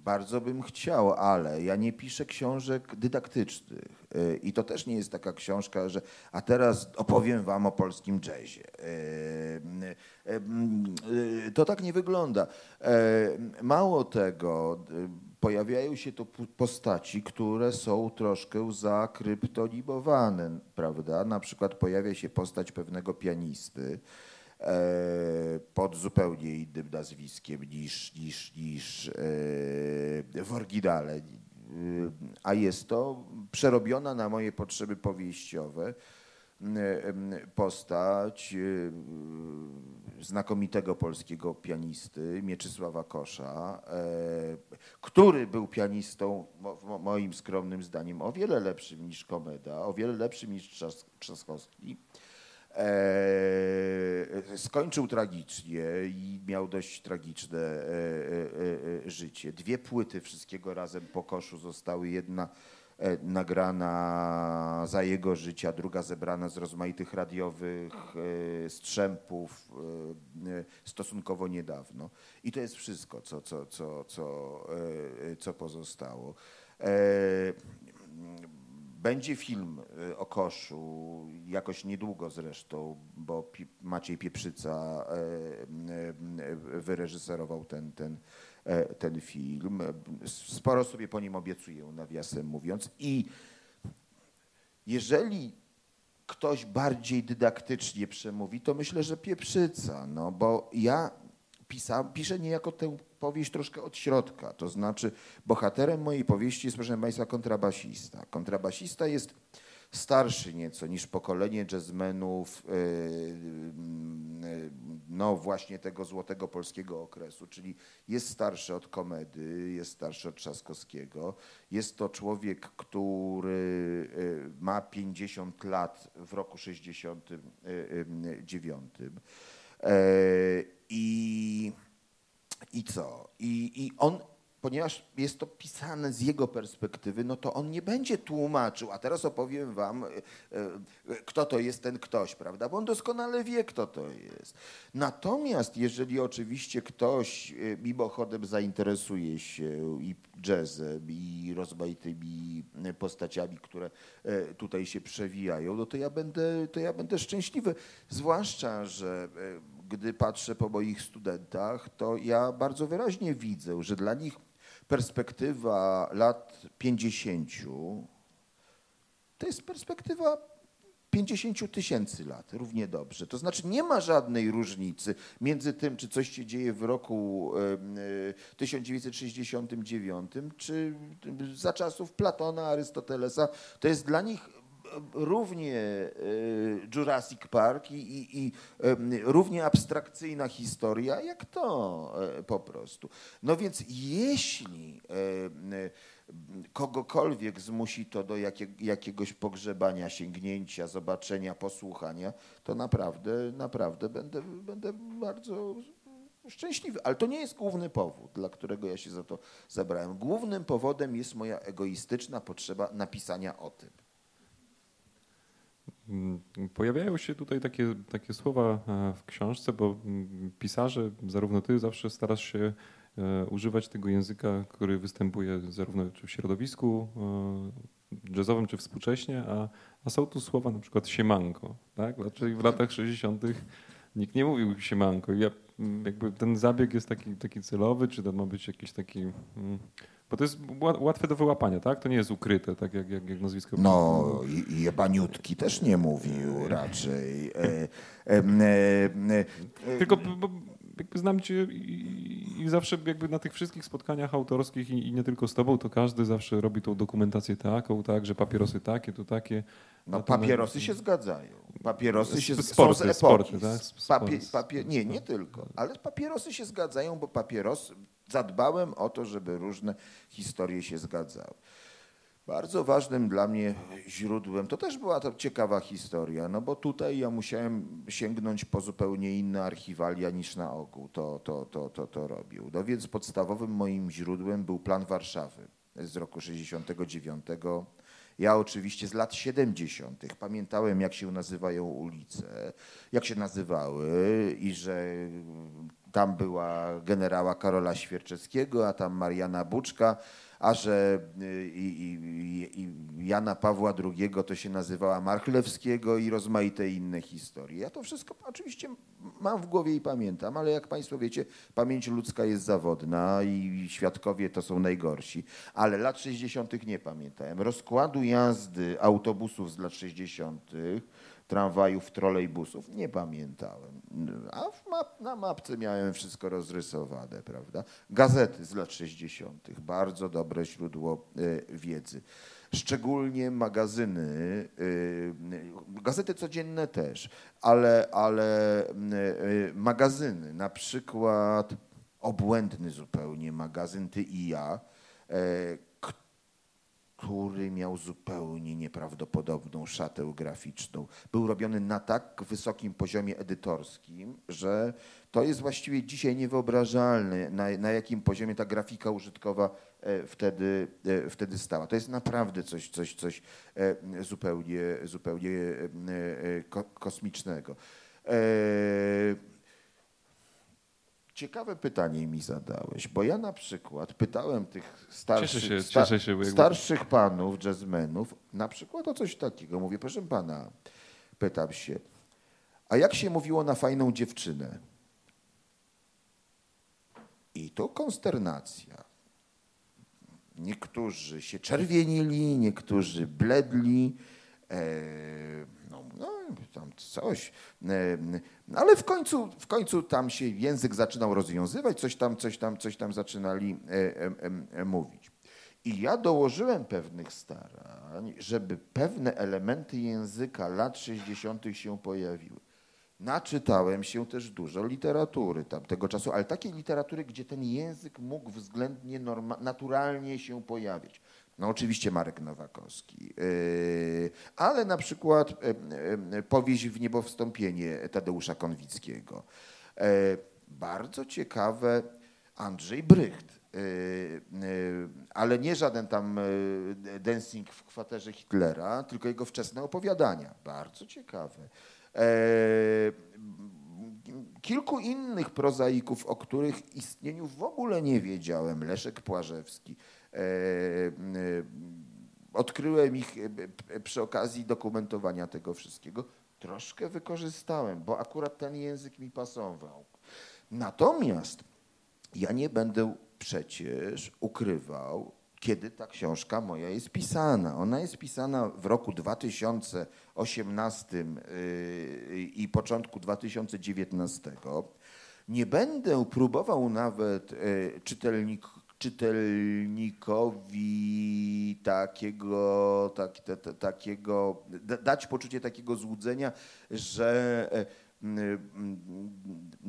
Speaker 2: Bardzo bym chciał, ale ja nie piszę książek dydaktycznych. Y, I to też nie jest taka książka, że a teraz opowiem wam o polskim jazzie. Y, y, to tak nie wygląda. Mało tego, pojawiają się tu postaci, które są troszkę zakryptonibowane, prawda? Na przykład pojawia się postać pewnego pianisty, E, pod zupełnie innym nazwiskiem niż, niż, niż e, w oryginale. E, a jest to przerobiona na moje potrzeby powieściowe postać znakomitego polskiego pianisty Mieczysława Kosza, który był pianistą, moim skromnym zdaniem, o wiele lepszym niż Komeda, o wiele lepszym niż Trzaskowski E, skończył tragicznie i miał dość tragiczne e, e, życie. Dwie płyty wszystkiego razem po koszu zostały. Jedna nagrana za jego życia, druga zebrana z rozmaitych radiowych strzępów stosunkowo niedawno. I to jest wszystko, co, co, co, co, co pozostało. Będzie film y, o koszu, jakoś niedługo zresztą, bo Maciej Pieprzyca e, e, wyreżyserował ten, ten, e, ten film. Sporo sobie po nim obiecuję, nawiasem mówiąc. I jeżeli ktoś bardziej dydaktycznie przemówi, to myślę, że Pieprzyca, no bo ja pisa, piszę niejako tę powieść troszkę od środka. To znaczy, bohaterem mojej powieści jest, proszę Państwa, kontrabasista. Kontrabasista jest starszy nieco niż pokolenie jazzmenów, yy, yy, no właśnie tego złotego polskiego okresu, czyli jest starszy od Komedy, jest starszy od Trzaskowskiego. Jest to człowiek, który yy, ma 50 lat w roku 69. I, i co? I, I on, ponieważ jest to pisane z jego perspektywy, no to on nie będzie tłumaczył, a teraz opowiem wam, e, e, kto to jest ten ktoś, prawda? Bo on doskonale wie, kto to jest. Natomiast jeżeli oczywiście ktoś e, mimochodem zainteresuje się i jazzem, i rozmaitymi postaciami, które tutaj się przewijają, no to ja będę, to ja będę szczęśliwy. Zwłaszcza, że gdy patrzę po moich studentach, to ja bardzo wyraźnie widzę, że dla nich perspektywa lat 50 to jest perspektywa 50 tysięcy lat, równie dobrze. To znaczy nie ma żadnej różnicy między tym, czy coś się dzieje w roku 1969, czy za czasów Platona, Arystotelesa. To jest dla nich równie Jurassic Park i, i, i, równie abstrakcyjna historia, jak to po prostu. No więc jeśli kogokolwiek zmusi to do jakie, jakiegoś pogrzebania, sięgnięcia, zobaczenia, posłuchania, to naprawdę, naprawdę będę, będę bardzo szczęśliwy. Ale to nie jest główny powód, dla którego ja się za to zabrałem. Głównym powodem jest moja egoistyczna potrzeba napisania o tym.
Speaker 1: Mm, pojawiają się tutaj takie, takie słowa e, w książce, bo mm, pisarze, zarówno ty zawsze starasz się E, używać tego języka, który występuje zarówno w środowisku e, jazzowym, czy współcześnie, a, a są tu słowa na przykład siemanko. Tak? W latach 60. nikt nie mówił siemanko. Ja, jakby ten zabieg jest taki, taki celowy, czy to ma być jakiś taki... Bo to jest łatwe do wyłapania, tak? To nie jest ukryte, tak jak, jak, jak nazwisko.
Speaker 2: No, i jebaniutki też nie mówił raczej. E, e,
Speaker 1: e, Tylko jakby znam cię i, i, zawsze jakby na tych wszystkich spotkaniach autorskich i, i, nie tylko z tobą, to każdy zawsze robi tą dokumentację taką, tak, że papierosy takie, to takie.
Speaker 2: No papierosy się zgadzają. Papierosy się
Speaker 1: sporty, są z epoki. Sporty, tak?
Speaker 2: Papie, papier, nie, nie tylko, ale papierosy się zgadzają, bo papierosy, zadbałem o to, żeby różne historie się zgadzały. Bardzo ważnym dla mnie źródłem, to też była to ciekawa historia, no bo tutaj ja musiałem sięgnąć po zupełnie inne archiwalia niż na ogół to, to, to, to, to robił. No więc podstawowym moim źródłem był plan Warszawy z roku 69. Ja oczywiście z lat 70. pamiętałem, jak się nazywają ulice, jak się nazywały i że tam była generała Karola Świerczewskiego, a tam Mariana Buczka a że y, i, i, i Jana Pawła II to się nazywała Marchlewskiego i rozmaite inne historie. Ja to wszystko oczywiście mam w głowie i pamiętam, ale jak Państwo wiecie, pamięć ludzka jest zawodna i świadkowie to są najgorsi. Ale lat 60. nie pamiętałem. Rozkładu jazdy autobusów z lat 60 tramwajów, trolejbusów. Nie pamiętałem. A map, na mapce miałem wszystko rozrysowane, prawda? Gazety z lat 60. Bardzo dobre źródło e, wiedzy. Szczególnie magazyny, e, gazety codzienne też, ale, ale e, magazyny, na przykład obłędny zupełnie magazyn Ty i ja, który miał zupełnie nieprawdopodobną szatę graficzną. Był robiony na tak wysokim poziomie edytorskim, że to jest właściwie dzisiaj niewyobrażalne, na, na jakim poziomie ta grafika użytkowa e, wtedy, e, wtedy stała. To jest naprawdę coś, coś, coś e, zupełnie, zupełnie kosmicznego. Ciekawe pytanie mi zadałeś, bo ja na przykład pytałem tych starszych, się, sta, się, starszych panów, jazzmenów, na przykład o coś takiego. Mówię, proszę pana, pytam się, a jak się mówiło na fajną dziewczynę? I to konsternacja. Niektórzy się czerwienili, niektórzy bledli. E, tam coś. E, ale w końcu, w końcu tam się język zaczynał rozwiązywać, coś tam, coś tam, coś tam zaczynali e, mówić. I ja dołożyłem pewnych starań, żeby pewne elementy języka lat 60. się pojawiły. Naczytałem się też dużo literatury tamtego czasu, ale takiej literatury, gdzie ten język mógł względnie naturalnie się pojawić. No oczywiście Marek Nowakowski, yy, ale na przykład yy, yy, powieść w niebo wstąpienie Tadeusza Konwickiego. Bardzo ciekawe Andrzej Brycht, ale nie żaden tam dancing w kwaterze Hitlera, tylko jego wczesne opowiadania. Bardzo ciekawe. Kilku innych prozaików, o których istnieniu w ogóle nie wiedziałem. Leszek Płażewski, E, e, odkryłem ich e, przy okazji dokumentowania tego wszystkiego. Troszkę wykorzystałem, bo akurat ten język mi pasował. Natomiast ja nie będę przecież ukrywał, kiedy ta książka moja jest pisana. Ona jest pisana w roku 2018 yy, i początku 2019. Nie będę próbował nawet yy, czytelnik, czytelnikowi takiego, tak, takiego, dać poczucie takiego złudzenia, że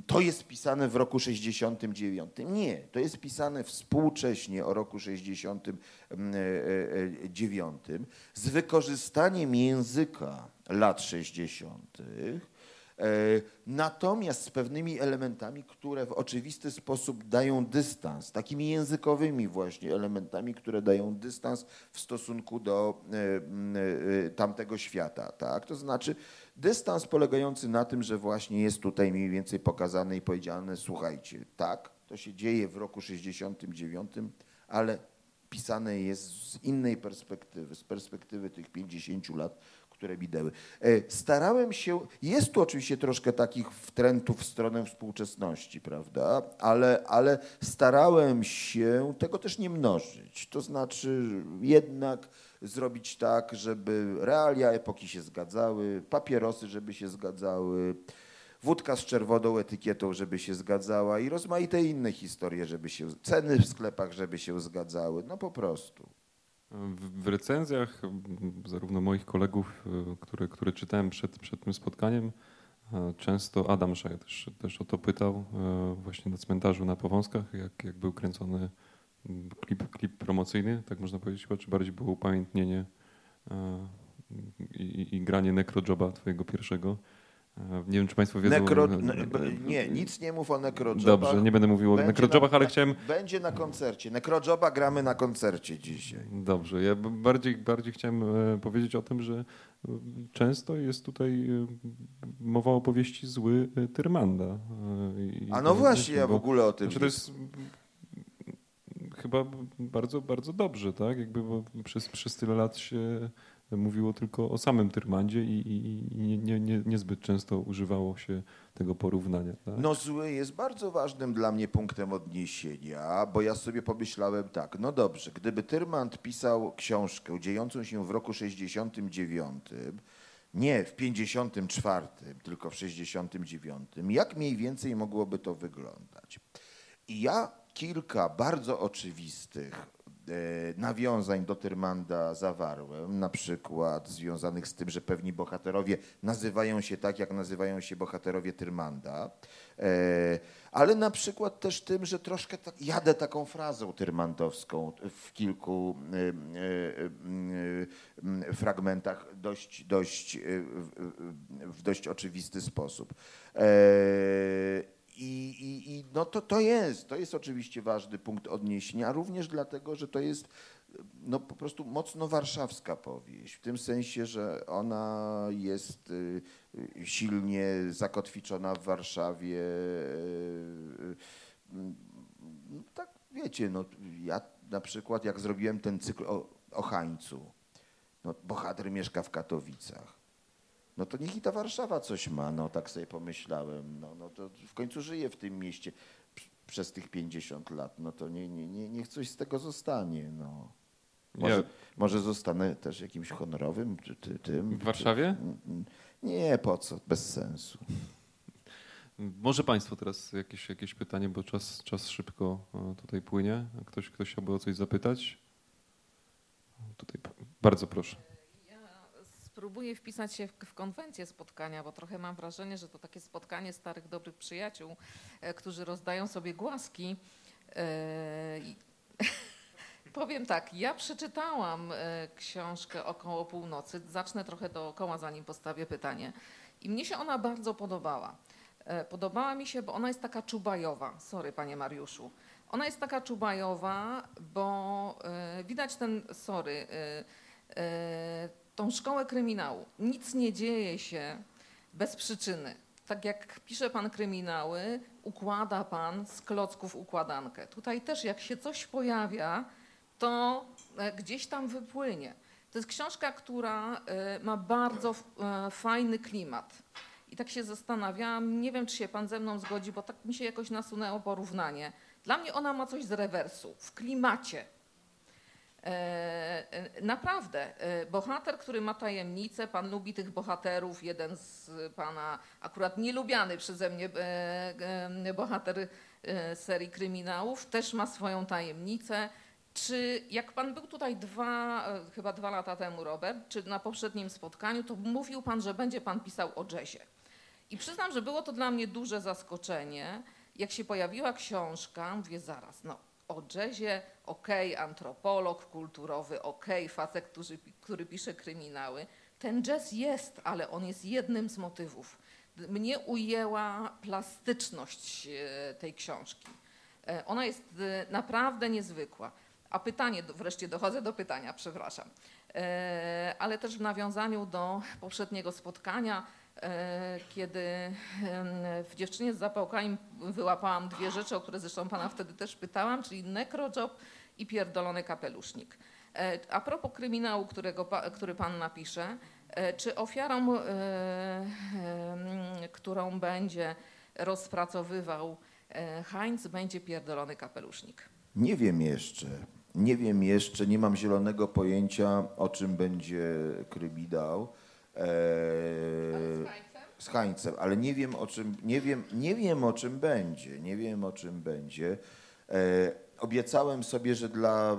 Speaker 2: to jest pisane w roku 69. Nie, to jest pisane współcześnie o roku 69 z wykorzystaniem języka lat 60 E, natomiast z pewnymi elementami, które w oczywisty sposób dają dystans, takimi językowymi właśnie elementami, które dają dystans w stosunku do e, e, tamtego świata. Tak? To znaczy dystans polegający na tym, że właśnie jest tutaj mniej więcej pokazane i powiedziane, słuchajcie, tak, to się dzieje w roku 69, ale pisane jest z innej perspektywy, z perspektywy tych 50 lat, które wideły. E, starałem się, jest tu oczywiście troszkę takich wtrętów w stronę współczesności, prawda, ale, ale starałem się tego też nie mnożyć. To znaczy jednak zrobić tak, żeby realia epoki się zgadzały, papierosy, żeby się zgadzały, wódka z czerwoną etykietą, żeby się zgadzała i rozmaite inne historie, żeby się, ceny w sklepach, żeby się zgadzały, no po prostu.
Speaker 1: W, recenzjach zarówno moich kolegów, e, które, które czytałem przed, przed tym spotkaniem, e, często Adam Szaj też, też o to pytał e, właśnie na cmentarzu na Powązkach, jak, jak był kręcony klip, klip promocyjny, tak można powiedzieć, czy bardziej było upamiętnienie i, i granie Necrojoba twojego pierwszego. Nie wiem, czy Państwo wiedzą.
Speaker 2: Necro... Nie, nic nie mów o Necrojobach.
Speaker 1: Dobrze, nie będę mówił o Necrojobach, ale chciałem.
Speaker 2: Będzie na koncercie. Necrojoba gramy na koncercie dzisiaj.
Speaker 1: Dobrze, ja bardziej, bardziej chciałem e, powiedzieć o tym, że e, często jest tutaj e, mowa o powieści zły Tyrmanda.
Speaker 2: A no właśnie, ja w ogóle o tym.
Speaker 1: Znaczy to jest chyba bardzo, bardzo dobrze, tak? Jakby przez, przez tyle lat się mówiło tylko o samym Tyrmandzie i, i, i nie, nie, niezbyt często używało się tego porównania. Tak?
Speaker 2: No zły jest bardzo ważnym dla mnie punktem odniesienia, bo ja sobie pomyślałem tak, no dobrze, gdyby Tyrmand pisał książkę dziejącą się w roku 69, nie w 54, tylko w 69, jak mniej więcej mogłoby to wyglądać? I ja kilka bardzo oczywistych nawiązań do Tyrmanda zawarłem, na przykład związanych z tym, że pewni bohaterowie nazywają się tak, jak nazywają się bohaterowie Tyrmanda, e, ale na przykład też tym, że troszkę tak, jadę taką frazą tyrmandowską w kilku e, fragmentach dość, dość, w dość oczywisty sposób. I, i, i no to, to jest, to jest oczywiście ważny punkt odniesienia, również dlatego, że to jest no, po prostu mocno warszawska powieść, w tym sensie, że ona jest y, silnie zakotwiczona w Warszawie. Y, y, no, tak wiecie, no, ja na przykład jak zrobiłem ten cykl o, o Hańcu, no, bohater mieszka w Katowicach no to niech i ta Warszawa coś ma, no tak sobie pomyślałem. No, no to w końcu żyje w tym mieście przez tych 50 lat, no to nie, nie, nie, niech coś z tego zostanie. No. Może, ja. może zostanę też jakimś honorowym czy, ty, tym.
Speaker 1: W Warszawie?
Speaker 2: Nie, po co, bez sensu.
Speaker 1: Może Państwo teraz jakieś, jakieś pytanie, bo czas, czas szybko e, tutaj płynie. Ktoś, ktoś chciałby o coś zapytać? Tutaj bardzo proszę
Speaker 3: spróbuję wpisać się w, w konwencję spotkania, bo trochę mam wrażenie, że to takie spotkanie starych, dobrych przyjaciół, e, którzy rozdają sobie głaski. E, powiem tak, ja przeczytałam e, książkę około północy. Zacznę trochę dookoła, zanim postawię pytanie. I mnie się ona bardzo podobała. Podobała mi się, bo ona jest taka czubajowa. Sorry, panie Mariuszu. Ona jest taka czubajowa, bo widać ten, sorry, tą szkołę kryminału. Nic nie dzieje się bez przyczyny. Tak jak pisze pan kryminały, układa pan z klocków układankę. Tutaj też jak się coś pojawia, to e, gdzieś tam wypłynie. To jest książka, która e, ma bardzo e, fajny klimat. I tak się zastanawiałam, nie wiem, czy się pan ze mną zgodzi, bo tak mi się jakoś nasunęło porównanie. Dla mnie ona ma coś z rewersu, w klimacie. E, naprawdę, e, bohater, który ma tajemnicę, pan lubi tych bohaterów, jeden z pana akurat nielubiany przeze mnie e, bohater serii kryminałów też ma swoją tajemnicę. Czy jak pan był tutaj dwa, chyba dwa lata temu, Robert, czy na poprzednim spotkaniu, to mówił pan, że będzie pan pisał o jazzie. I przyznam, że było to dla mnie duże zaskoczenie. Jak się pojawiła książka, mówię zaraz, no o jazzie, okej, okay, antropolog kulturowy, okej, okay, facet, który, który pisze kryminały. Ten jazz jest, ale on jest jednym z motywów. Mnie ujęła plastyczność e, tej książki. E, ona jest e, naprawdę niezwykła. A pytanie, wreszcie dochodzę do pytania, przepraszam. Ale też w nawiązaniu do poprzedniego spotkania, kiedy w dziewczynie z zapałkami wyłapałam dwie rzeczy, o które zresztą pana wtedy też pytałam, czyli necrojob i pierdolony kapelusznik. E, a propos kryminału, którego, który pan napisze, e, czy ofiarą, którą będzie rozpracowywał Heinz, będzie pierdolony kapelusznik?
Speaker 2: Nie wiem jeszcze. Nie wiem jeszcze, nie mam zielonego pojęcia, o czym będzie kryminał.
Speaker 3: Eee,
Speaker 2: z Hańcem, ale nie wiem o czym, nie wiem, nie wiem o czym będzie, nie wiem o czym będzie. E, obiecałem sobie, że dla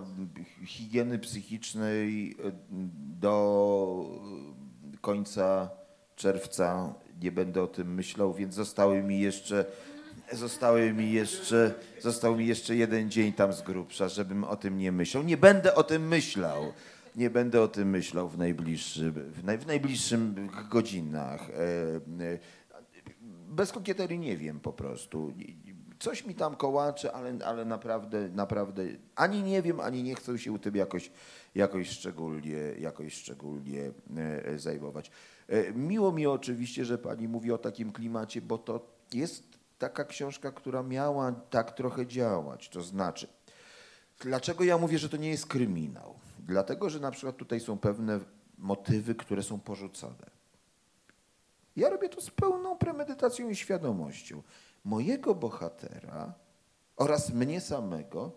Speaker 2: higieny psychicznej e, do końca czerwca nie będę o tym myślał, więc zostały mi jeszcze zostały mi jeszcze, został mi jeszcze jeden dzień tam z grubsza, żebym o tym nie myślał. Nie będę o tym myślał nie będę o tym myślał w, najbliższym, w, naj, w najbliższym godzinach. E, e, bez kokieterii nie wiem po prostu. Coś mi tam kołacze, ale, ale naprawdę, naprawdę ani nie wiem, ani nie chcę się tym jakoś, jakoś, szczególnie, jakoś szczególnie e, zajmować. Miło mi oczywiście, że pani mówi o takim klimacie, bo to jest taka książka, która miała tak trochę działać. To znaczy, dlaczego ja mówię, że to nie jest kryminał? Dlatego, że na przykład tutaj są pewne motywy, które są porzucone. Ja robię to z pełną premedytacją i świadomością. Mojego bohatera oraz mnie samego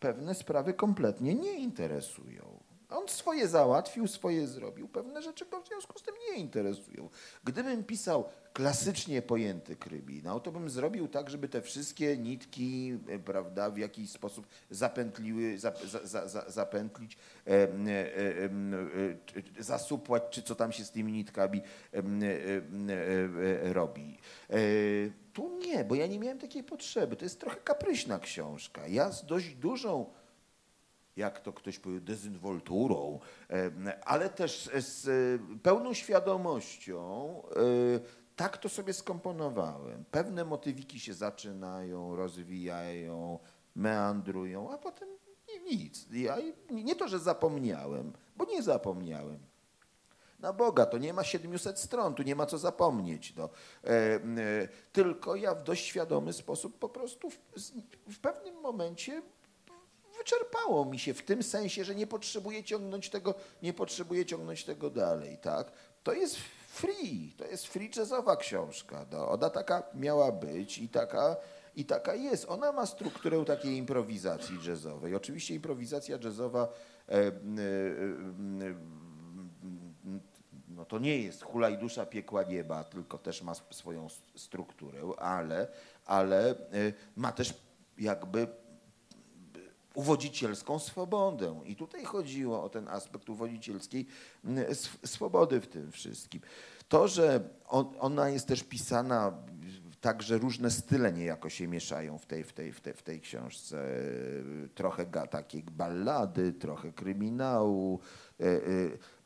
Speaker 2: pewne sprawy kompletnie nie interesują. On swoje załatwił, swoje zrobił. Pewne rzeczy go w związku z tym nie interesują. Gdybym pisał klasycznie pojęty kryminał, to bym zrobił tak, żeby te wszystkie nitki, e, prawda, w jakiś sposób zapętliły, za, za, za, zapętlić, e, e, e, e, zasupłać, czy co tam się z tymi nitkami e, robi. tu nie, bo ja nie miałem takiej potrzeby. To jest trochę kapryśna książka. Ja z dość dużą jak to ktoś powiedział, dezynwolturą, ale też z pełną świadomością tak to sobie skomponowałem. Pewne motywiki się zaczynają, rozwijają, meandrują, a potem nic. Ja nie to, że zapomniałem, bo nie zapomniałem. Na Boga, to nie ma 700 stron, tu nie ma co zapomnieć. No. E, e, tylko ja w dość świadomy sposób po prostu w, w pewnym momencie wyczerpało mi się w tym sensie, że nie potrzebuję ciągnąć tego, nie potrzebuję ciągnąć tego dalej. Tak? To jest free, to jest free jazzowa książka. No, ona taka miała być i taka, i taka jest. Ona ma strukturę takiej improwizacji jazzowej. Oczywiście improwizacja jazzowa e, e, e, no to nie jest hula i dusza piekła nieba, tylko też ma swoją strukturę, ale, ale e, ma też jakby uwodzicielską swobodę. I tutaj chodziło o ten aspekt uwodzicielskiej swobody w tym wszystkim. To, że on, ona jest też pisana tak, że różne style niejako się mieszają w tej, w tej, w tej, w tej książce. Trochę takiej ballady, trochę kryminału, e, e,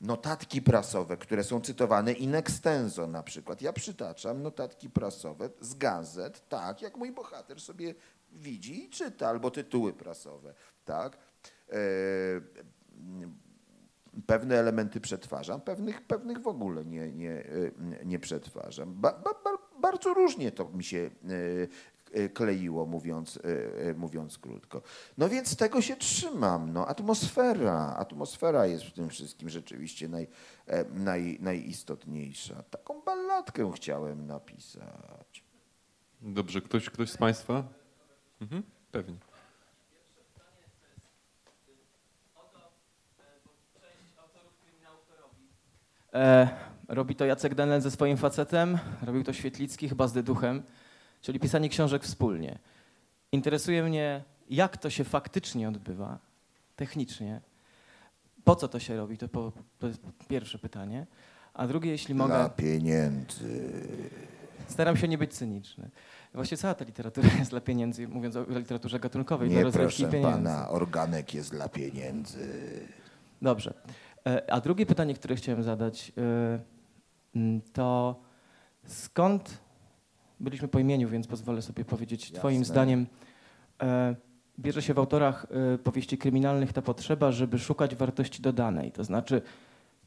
Speaker 2: notatki prasowe, które są cytowane in extenso na przykład. Ja przytaczam notatki prasowe z gazet, tak jak mój bohater sobie widzi i czyta, albo tytuły prasowe, tak? E, pewne elementy przetwarzam, pewnych, pewnych w ogóle nie, nie, e, nie przetwarzam. Ba, ba, bardzo różnie to mi się e, kleiło, mówiąc, mówiąc krótko. No więc tego się trzymam. No, atmosfera, atmosfera jest w tym wszystkim rzeczywiście naj, naj, najistotniejsza. Taką balladkę chciałem napisać.
Speaker 1: Dobrze, ktoś, ktoś z Państwa? Mhm, pewnie.
Speaker 4: E, robi to Jacek Denlen ze swoim facetem, robił to Świetlicki chyba z Dyduchem, czyli pisanie książek wspólnie. Interesuje mnie, jak to się faktycznie odbywa, technicznie. Po co to się robi? To, po, to jest pierwsze pytanie. A drugie, jeśli mogę.
Speaker 2: Dla pieniędzy.
Speaker 4: Staram się nie być cyniczny. Właśnie cała ta literatura jest dla pieniędzy, mówiąc o literaturze gatunkowej,
Speaker 2: Nie proszę
Speaker 4: pieniędzy.
Speaker 2: pana, organek jest dla pieniędzy.
Speaker 4: Dobrze. E, A drugie pytanie, które chciałem zadać, e, to skąd byliśmy po imieniu, więc pozwolę sobie powiedzieć,
Speaker 2: Jasne.
Speaker 4: Twoim zdaniem e, bierze się w autorach powieści kryminalnych ta potrzeba, żeby szukać wartości dodanej. To znaczy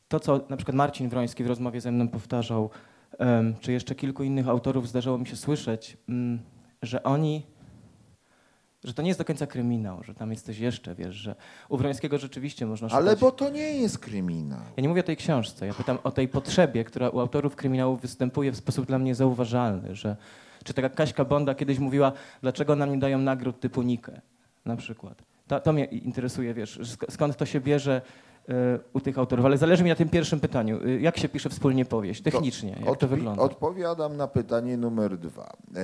Speaker 4: to, co na przykład Marcin Wroński w rozmowie ze mną powtarzał, czy jeszcze kilku innych autorów zdarzało mi się słyszeć, mm, że oni że to nie jest do końca kryminał, że tam jest coś jeszcze, wiesz, że u Wrońskiego rzeczywiście można szukać...
Speaker 2: Ale bo to nie jest kryminał.
Speaker 4: Ja nie mówię o tej książce, ja pytam o tej potrzebie, która u autorów kryminałów występuje w sposób dla mnie zauważalny, że czy taka Kaśka Bonda kiedyś mówiła, dlaczego nam nie dają nagród typu Nikę na przykład. To, to mnie interesuje, wiesz, sk- skąd to się bierze u tych autorów, ale zależy mi na tym pierwszym pytaniu. Y, jak się pisze wspólnie powieść, technicznie, jak to wygląda?
Speaker 2: Odpowiadam na pytanie numer dwa. E,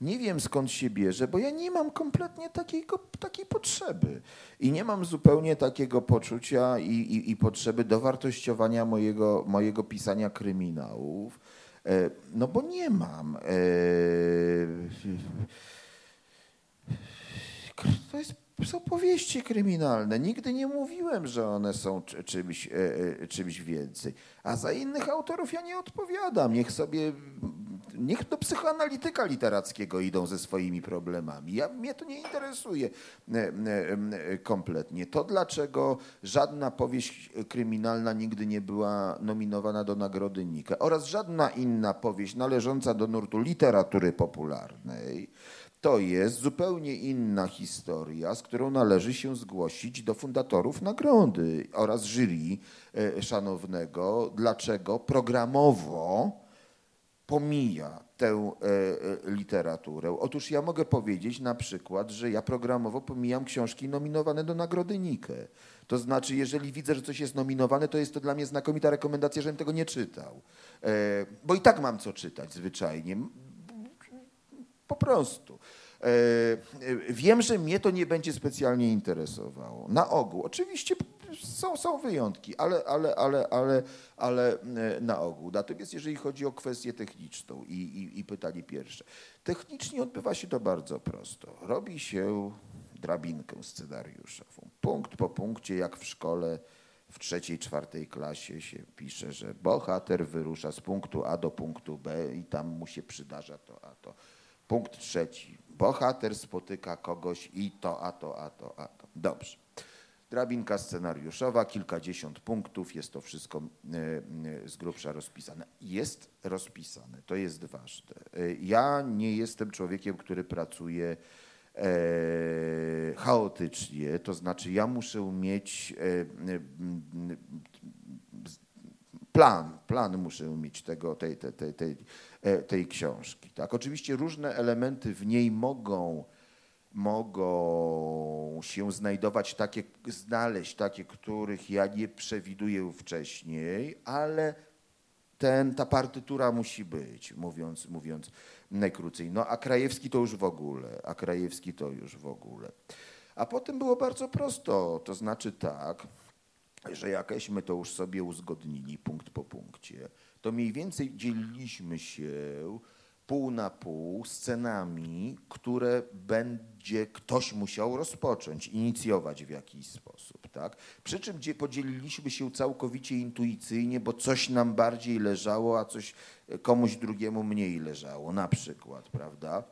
Speaker 2: nie wiem skąd się bierze, bo ja nie mam kompletnie takiego, takiej potrzeby. I nie mam zupełnie takiego poczucia i, i, i potrzeby dowartościowania mojego, mojego pisania kryminałów. E, no bo nie mam. E, to jest, są powieści kryminalne. Nigdy nie mówiłem, że one są czy- czymś, e, e, czymś więcej. A za innych autorów ja nie odpowiadam. Niech sobie, niech do psychoanalityka literackiego idą ze swoimi problemami. Ja, mnie to nie interesuje e, kompletnie. To dlaczego żadna powieść kryminalna nigdy nie była nominowana do Nagrody Nika oraz żadna inna powieść należąca do nurtu literatury popularnej, to jest zupełnie inna historia, z którą należy się zgłosić do fundatorów nagrody oraz jury e, szanownego, dlaczego programowo pomija tę e, e, literaturę. Otóż ja mogę powiedzieć na przykład, że ja programowo pomijam książki nominowane do Nagrody Nikę. To znaczy, jeżeli widzę, że coś jest nominowane, to jest to dla mnie znakomita rekomendacja, żebym tego nie czytał. Bo i tak mam co czytać zwyczajnie. Po prostu. E, e, Wiem, że mnie to nie będzie specjalnie interesowało. Na ogół. Oczywiście są, są wyjątki, ale, ale, ale, ale, ale e, na ogół. Natomiast jeżeli chodzi o kwestię techniczną i, i, i pytanie pierwsze. Technicznie odbywa się to bardzo prosto. Robi się drabinkę scenariuszową. Punkt po punkcie, jak w szkole w trzeciej, czwartej klasie się pisze, że bohater wyrusza z punktu A do punktu B i tam mu się przydarza to, a to. Punkt trzeci. Bohater spotyka kogoś i to, a to, a to, a to. Dobrze. Drabinka scenariuszowa, kilkadziesiąt punktów, jest to wszystko e, e, z grubsza rozpisane. Jest rozpisane, to jest ważne. E, Ja nie jestem człowiekiem, który pracuje e, chaotycznie, to znaczy ja muszę mieć e, plan, plan muszę mieć tego, tej, tej, tej, tej, tej książki. Tak? Oczywiście różne elementy w niej mogą, mogą się znajdować takie, znaleźć takie, których ja nie przewiduję wcześniej, ale ten, ta partytura musi być, mówiąc, mówiąc najkrócej. No a Krajewski to już w ogóle, a Krajewski to już w ogóle. A potem było bardzo prosto, to znaczy tak, że jakieśmy to już sobie uzgodnili punkt po punkcie, to mniej więcej dzieliliśmy się pół na pół scenami, które będzie ktoś musiał rozpocząć, inicjować w jakiś sposób. Tak? Przy czym podzieliliśmy się całkowicie intuicyjnie, bo coś nam bardziej leżało, a coś komuś drugiemu mniej leżało, na przykład, prawda?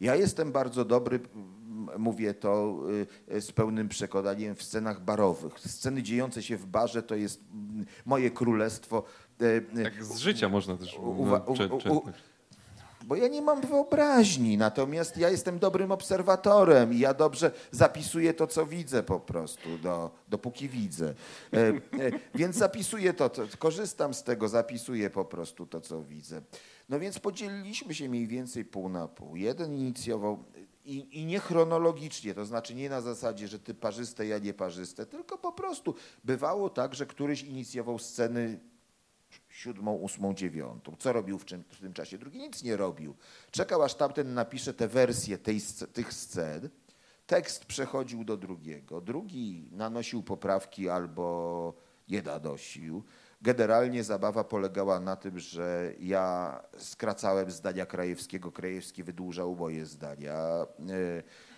Speaker 2: Ja jestem bardzo dobry, mówię to y, z pełnym przekonaniem, w scenach barowych. Sceny dziejące się w barze to jest moje królestwo. Y, y,
Speaker 1: Tak z życia można też
Speaker 2: Uwa-. Bo ja nie mam wyobraźni, natomiast ja jestem dobrym obserwatorem i ja dobrze zapisuję to, co widzę po prostu, do, dopóki widzę. E, e, więc zapisuję to, to, korzystam z tego, zapisuję po prostu to, co widzę. No więc podzieliliśmy się mniej więcej pół na pół. Jeden inicjował i, i nie chronologicznie, to znaczy nie na zasadzie, że ty parzyste, ja nie parzyste, tylko po prostu bywało tak, że któryś inicjował sceny siódmą, ósmą, dziewiątą. Co robił w, czym, w tym czasie? Drugi nic nie robił. Czekał, aż tamten napisze te wersje tej, tych scen. Tekst przechodził do drugiego. Drugi nanosił poprawki albo nie nanosił. Generalnie zabawa polegała na tym, że ja skracałem zdania Krajewskiego, Krajewski wydłużał moje zdania, e,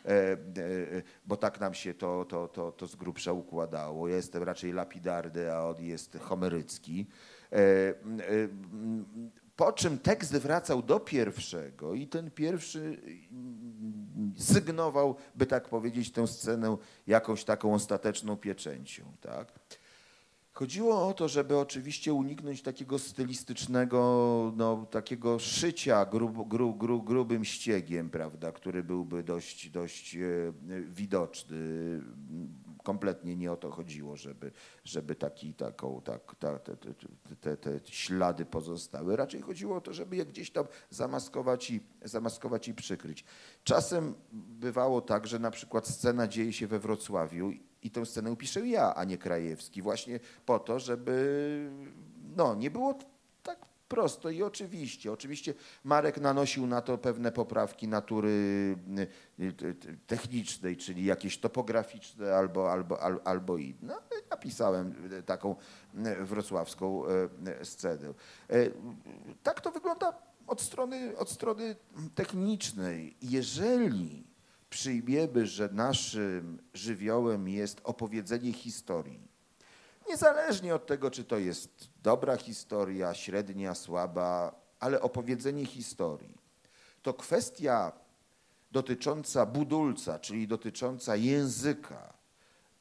Speaker 2: e, e, bo tak nam się to, to, to, to z grubsza układało. Ja jestem raczej lapidarny, a on jest homerycki. Po czym tekst wracał do pierwszego i ten pierwszy sygnował, by tak powiedzieć, tę scenę jakąś taką ostateczną pieczęcią. Tak? Chodziło o to, żeby oczywiście uniknąć takiego stylistycznego, no, takiego szycia grub, grub, grub, grubym ściegiem, prawda, który byłby dość, dość e, widoczny. Kompletnie nie o to chodziło, żeby, żeby taki, taką, tak, ta, te, te, te, ślady pozostały. Raczej chodziło o to, żeby je gdzieś tam zamaskować i, zamaskować i przykryć. Czasem bywało tak, że na przykład scena dzieje się we Wrocławiu i tę scenę piszę ja, a nie Krajewski, właśnie po to, żeby no, nie było tak prosto i oczywiście. Oczywiście Marek nanosił na to pewne poprawki natury y, y, technicznej, czyli jakieś topograficzne albo, albo, albo inne. Ja pisałem taką wrocławską scenę. Tak to wygląda od strony, od strony technicznej. Jeżeli przyjmiemy, że naszym żywiołem jest opowiedzenie historii, niezależnie od tego, czy to jest dobra historia, średnia, słaba, ale opowiedzenie historii, to kwestia dotycząca budulca, czyli dotycząca języka,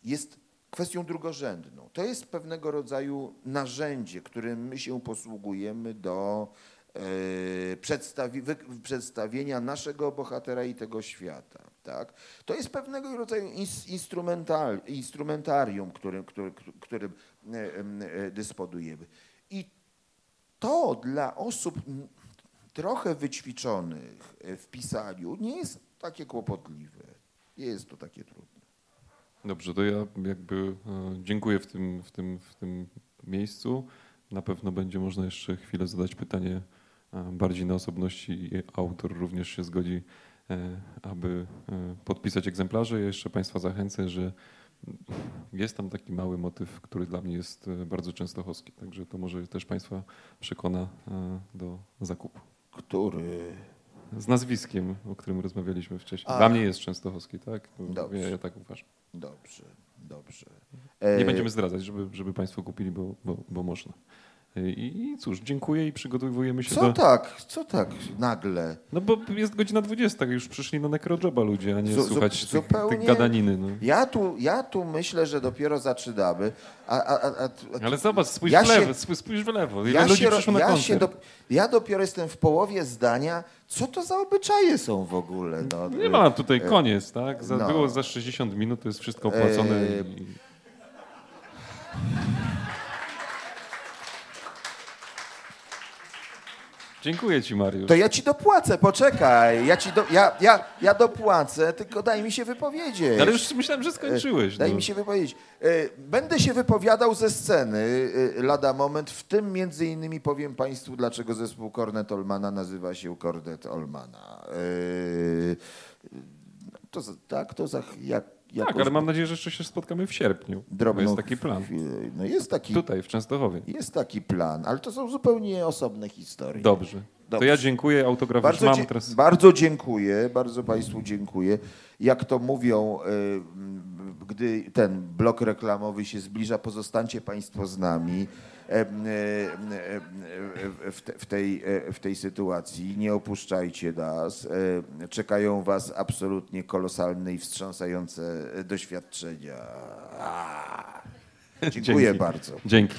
Speaker 2: jest kwestią drugorzędną. To jest pewnego rodzaju narzędzie, którym my się posługujemy do e, przedstawi przedstawienia naszego bohatera i tego świata. Tak? To jest pewnego rodzaju instrumental, instrumentarium, którym, którym, którym e, e, dysponujemy. I to dla osób trochę wyćwiczonych w pisaniu nie jest takie kłopotliwe. Nie jest to takie trudne.
Speaker 1: Dobrze, to ja jakby e, dziękuję w tym, w tym, w tym miejscu. Na pewno będzie można jeszcze chwilę zadać pytanie bardziej na osobności i autor również się zgodzi E, aby e, podpisać egzemplarze. Ja jeszcze Państwa zachęcę, że jest tam taki mały motyw, który dla mnie jest e, bardzo częstochowski, także to może też Państwa przekona do zakupu.
Speaker 2: Który?
Speaker 1: Z nazwiskiem, o którym rozmawialiśmy wcześniej. A. Dla mnie jest częstochowski, tak?
Speaker 2: Dobrze.
Speaker 1: Ja, ja tak uważam.
Speaker 2: Dobrze, dobrze.
Speaker 1: Nie będziemy zdradzać, żeby, żeby Państwo kupili, bo, bo, bo można. I cóż, dziękuję i przygotowujemy się
Speaker 2: co
Speaker 1: do...
Speaker 2: Co tak, co tak nagle?
Speaker 1: No bo jest godzina 20, już przyszli na Necrojoba ludzie, a nie z, słuchać z, tych, tych, gadaniny. No.
Speaker 2: Ja, tu, ja tu myślę, że dopiero zaczynamy. A, a, a, a
Speaker 1: Ale zobacz, spójrz, ja w lewo, się, spójrz w lewo. Ile ja ludzi się, przyszło na ja, się do,
Speaker 2: ja dopiero jestem w połowie zdania. Co to za obyczaje są w ogóle? No,
Speaker 1: nie ma tutaj e, koniec, tak? Za, no. Było za 60 minut, to jest wszystko opłacone. E... I... Dziękuję ci, Mariusz.
Speaker 2: To ja ci dopłacę, poczekaj. Ja, ci do, ja, ja, ja dopłacę, tylko daj mi się wypowiedzieć.
Speaker 1: Ale już myślałem, że skończyłeś.
Speaker 2: Daj no. mi się wypowiedzieć. E, będę się wypowiadał ze sceny e, lada moment. W tym między innymi powiem Państwu, dlaczego zespół Cornet Olmana nazywa się Cornet Olmana. E, to, tak, to za, jak
Speaker 1: tak, ale mam nadzieję, że jeszcze się spotkamy w sierpniu. Drobną jest taki plan.
Speaker 2: No jest taki,
Speaker 1: Tutaj, w Częstochowie.
Speaker 2: Jest taki plan, ale to są zupełnie osobne historie.
Speaker 1: Dobrze. Dobrze. To ja dziękuję, autograf bardzo mam teraz.
Speaker 2: Bardzo dziękuję, bardzo Państwu dziękuję. Jak to mówią, y, gdy ten blok reklamowy się zbliża, pozostańcie Państwo z nami. E, e, e, w tej, w tej sytuacji. Nie opuszczajcie nas. Czekają Was absolutnie kolosalne i wstrząsające doświadczenia. Dziękuję
Speaker 1: Dzięki.
Speaker 2: bardzo.
Speaker 1: Dzięki.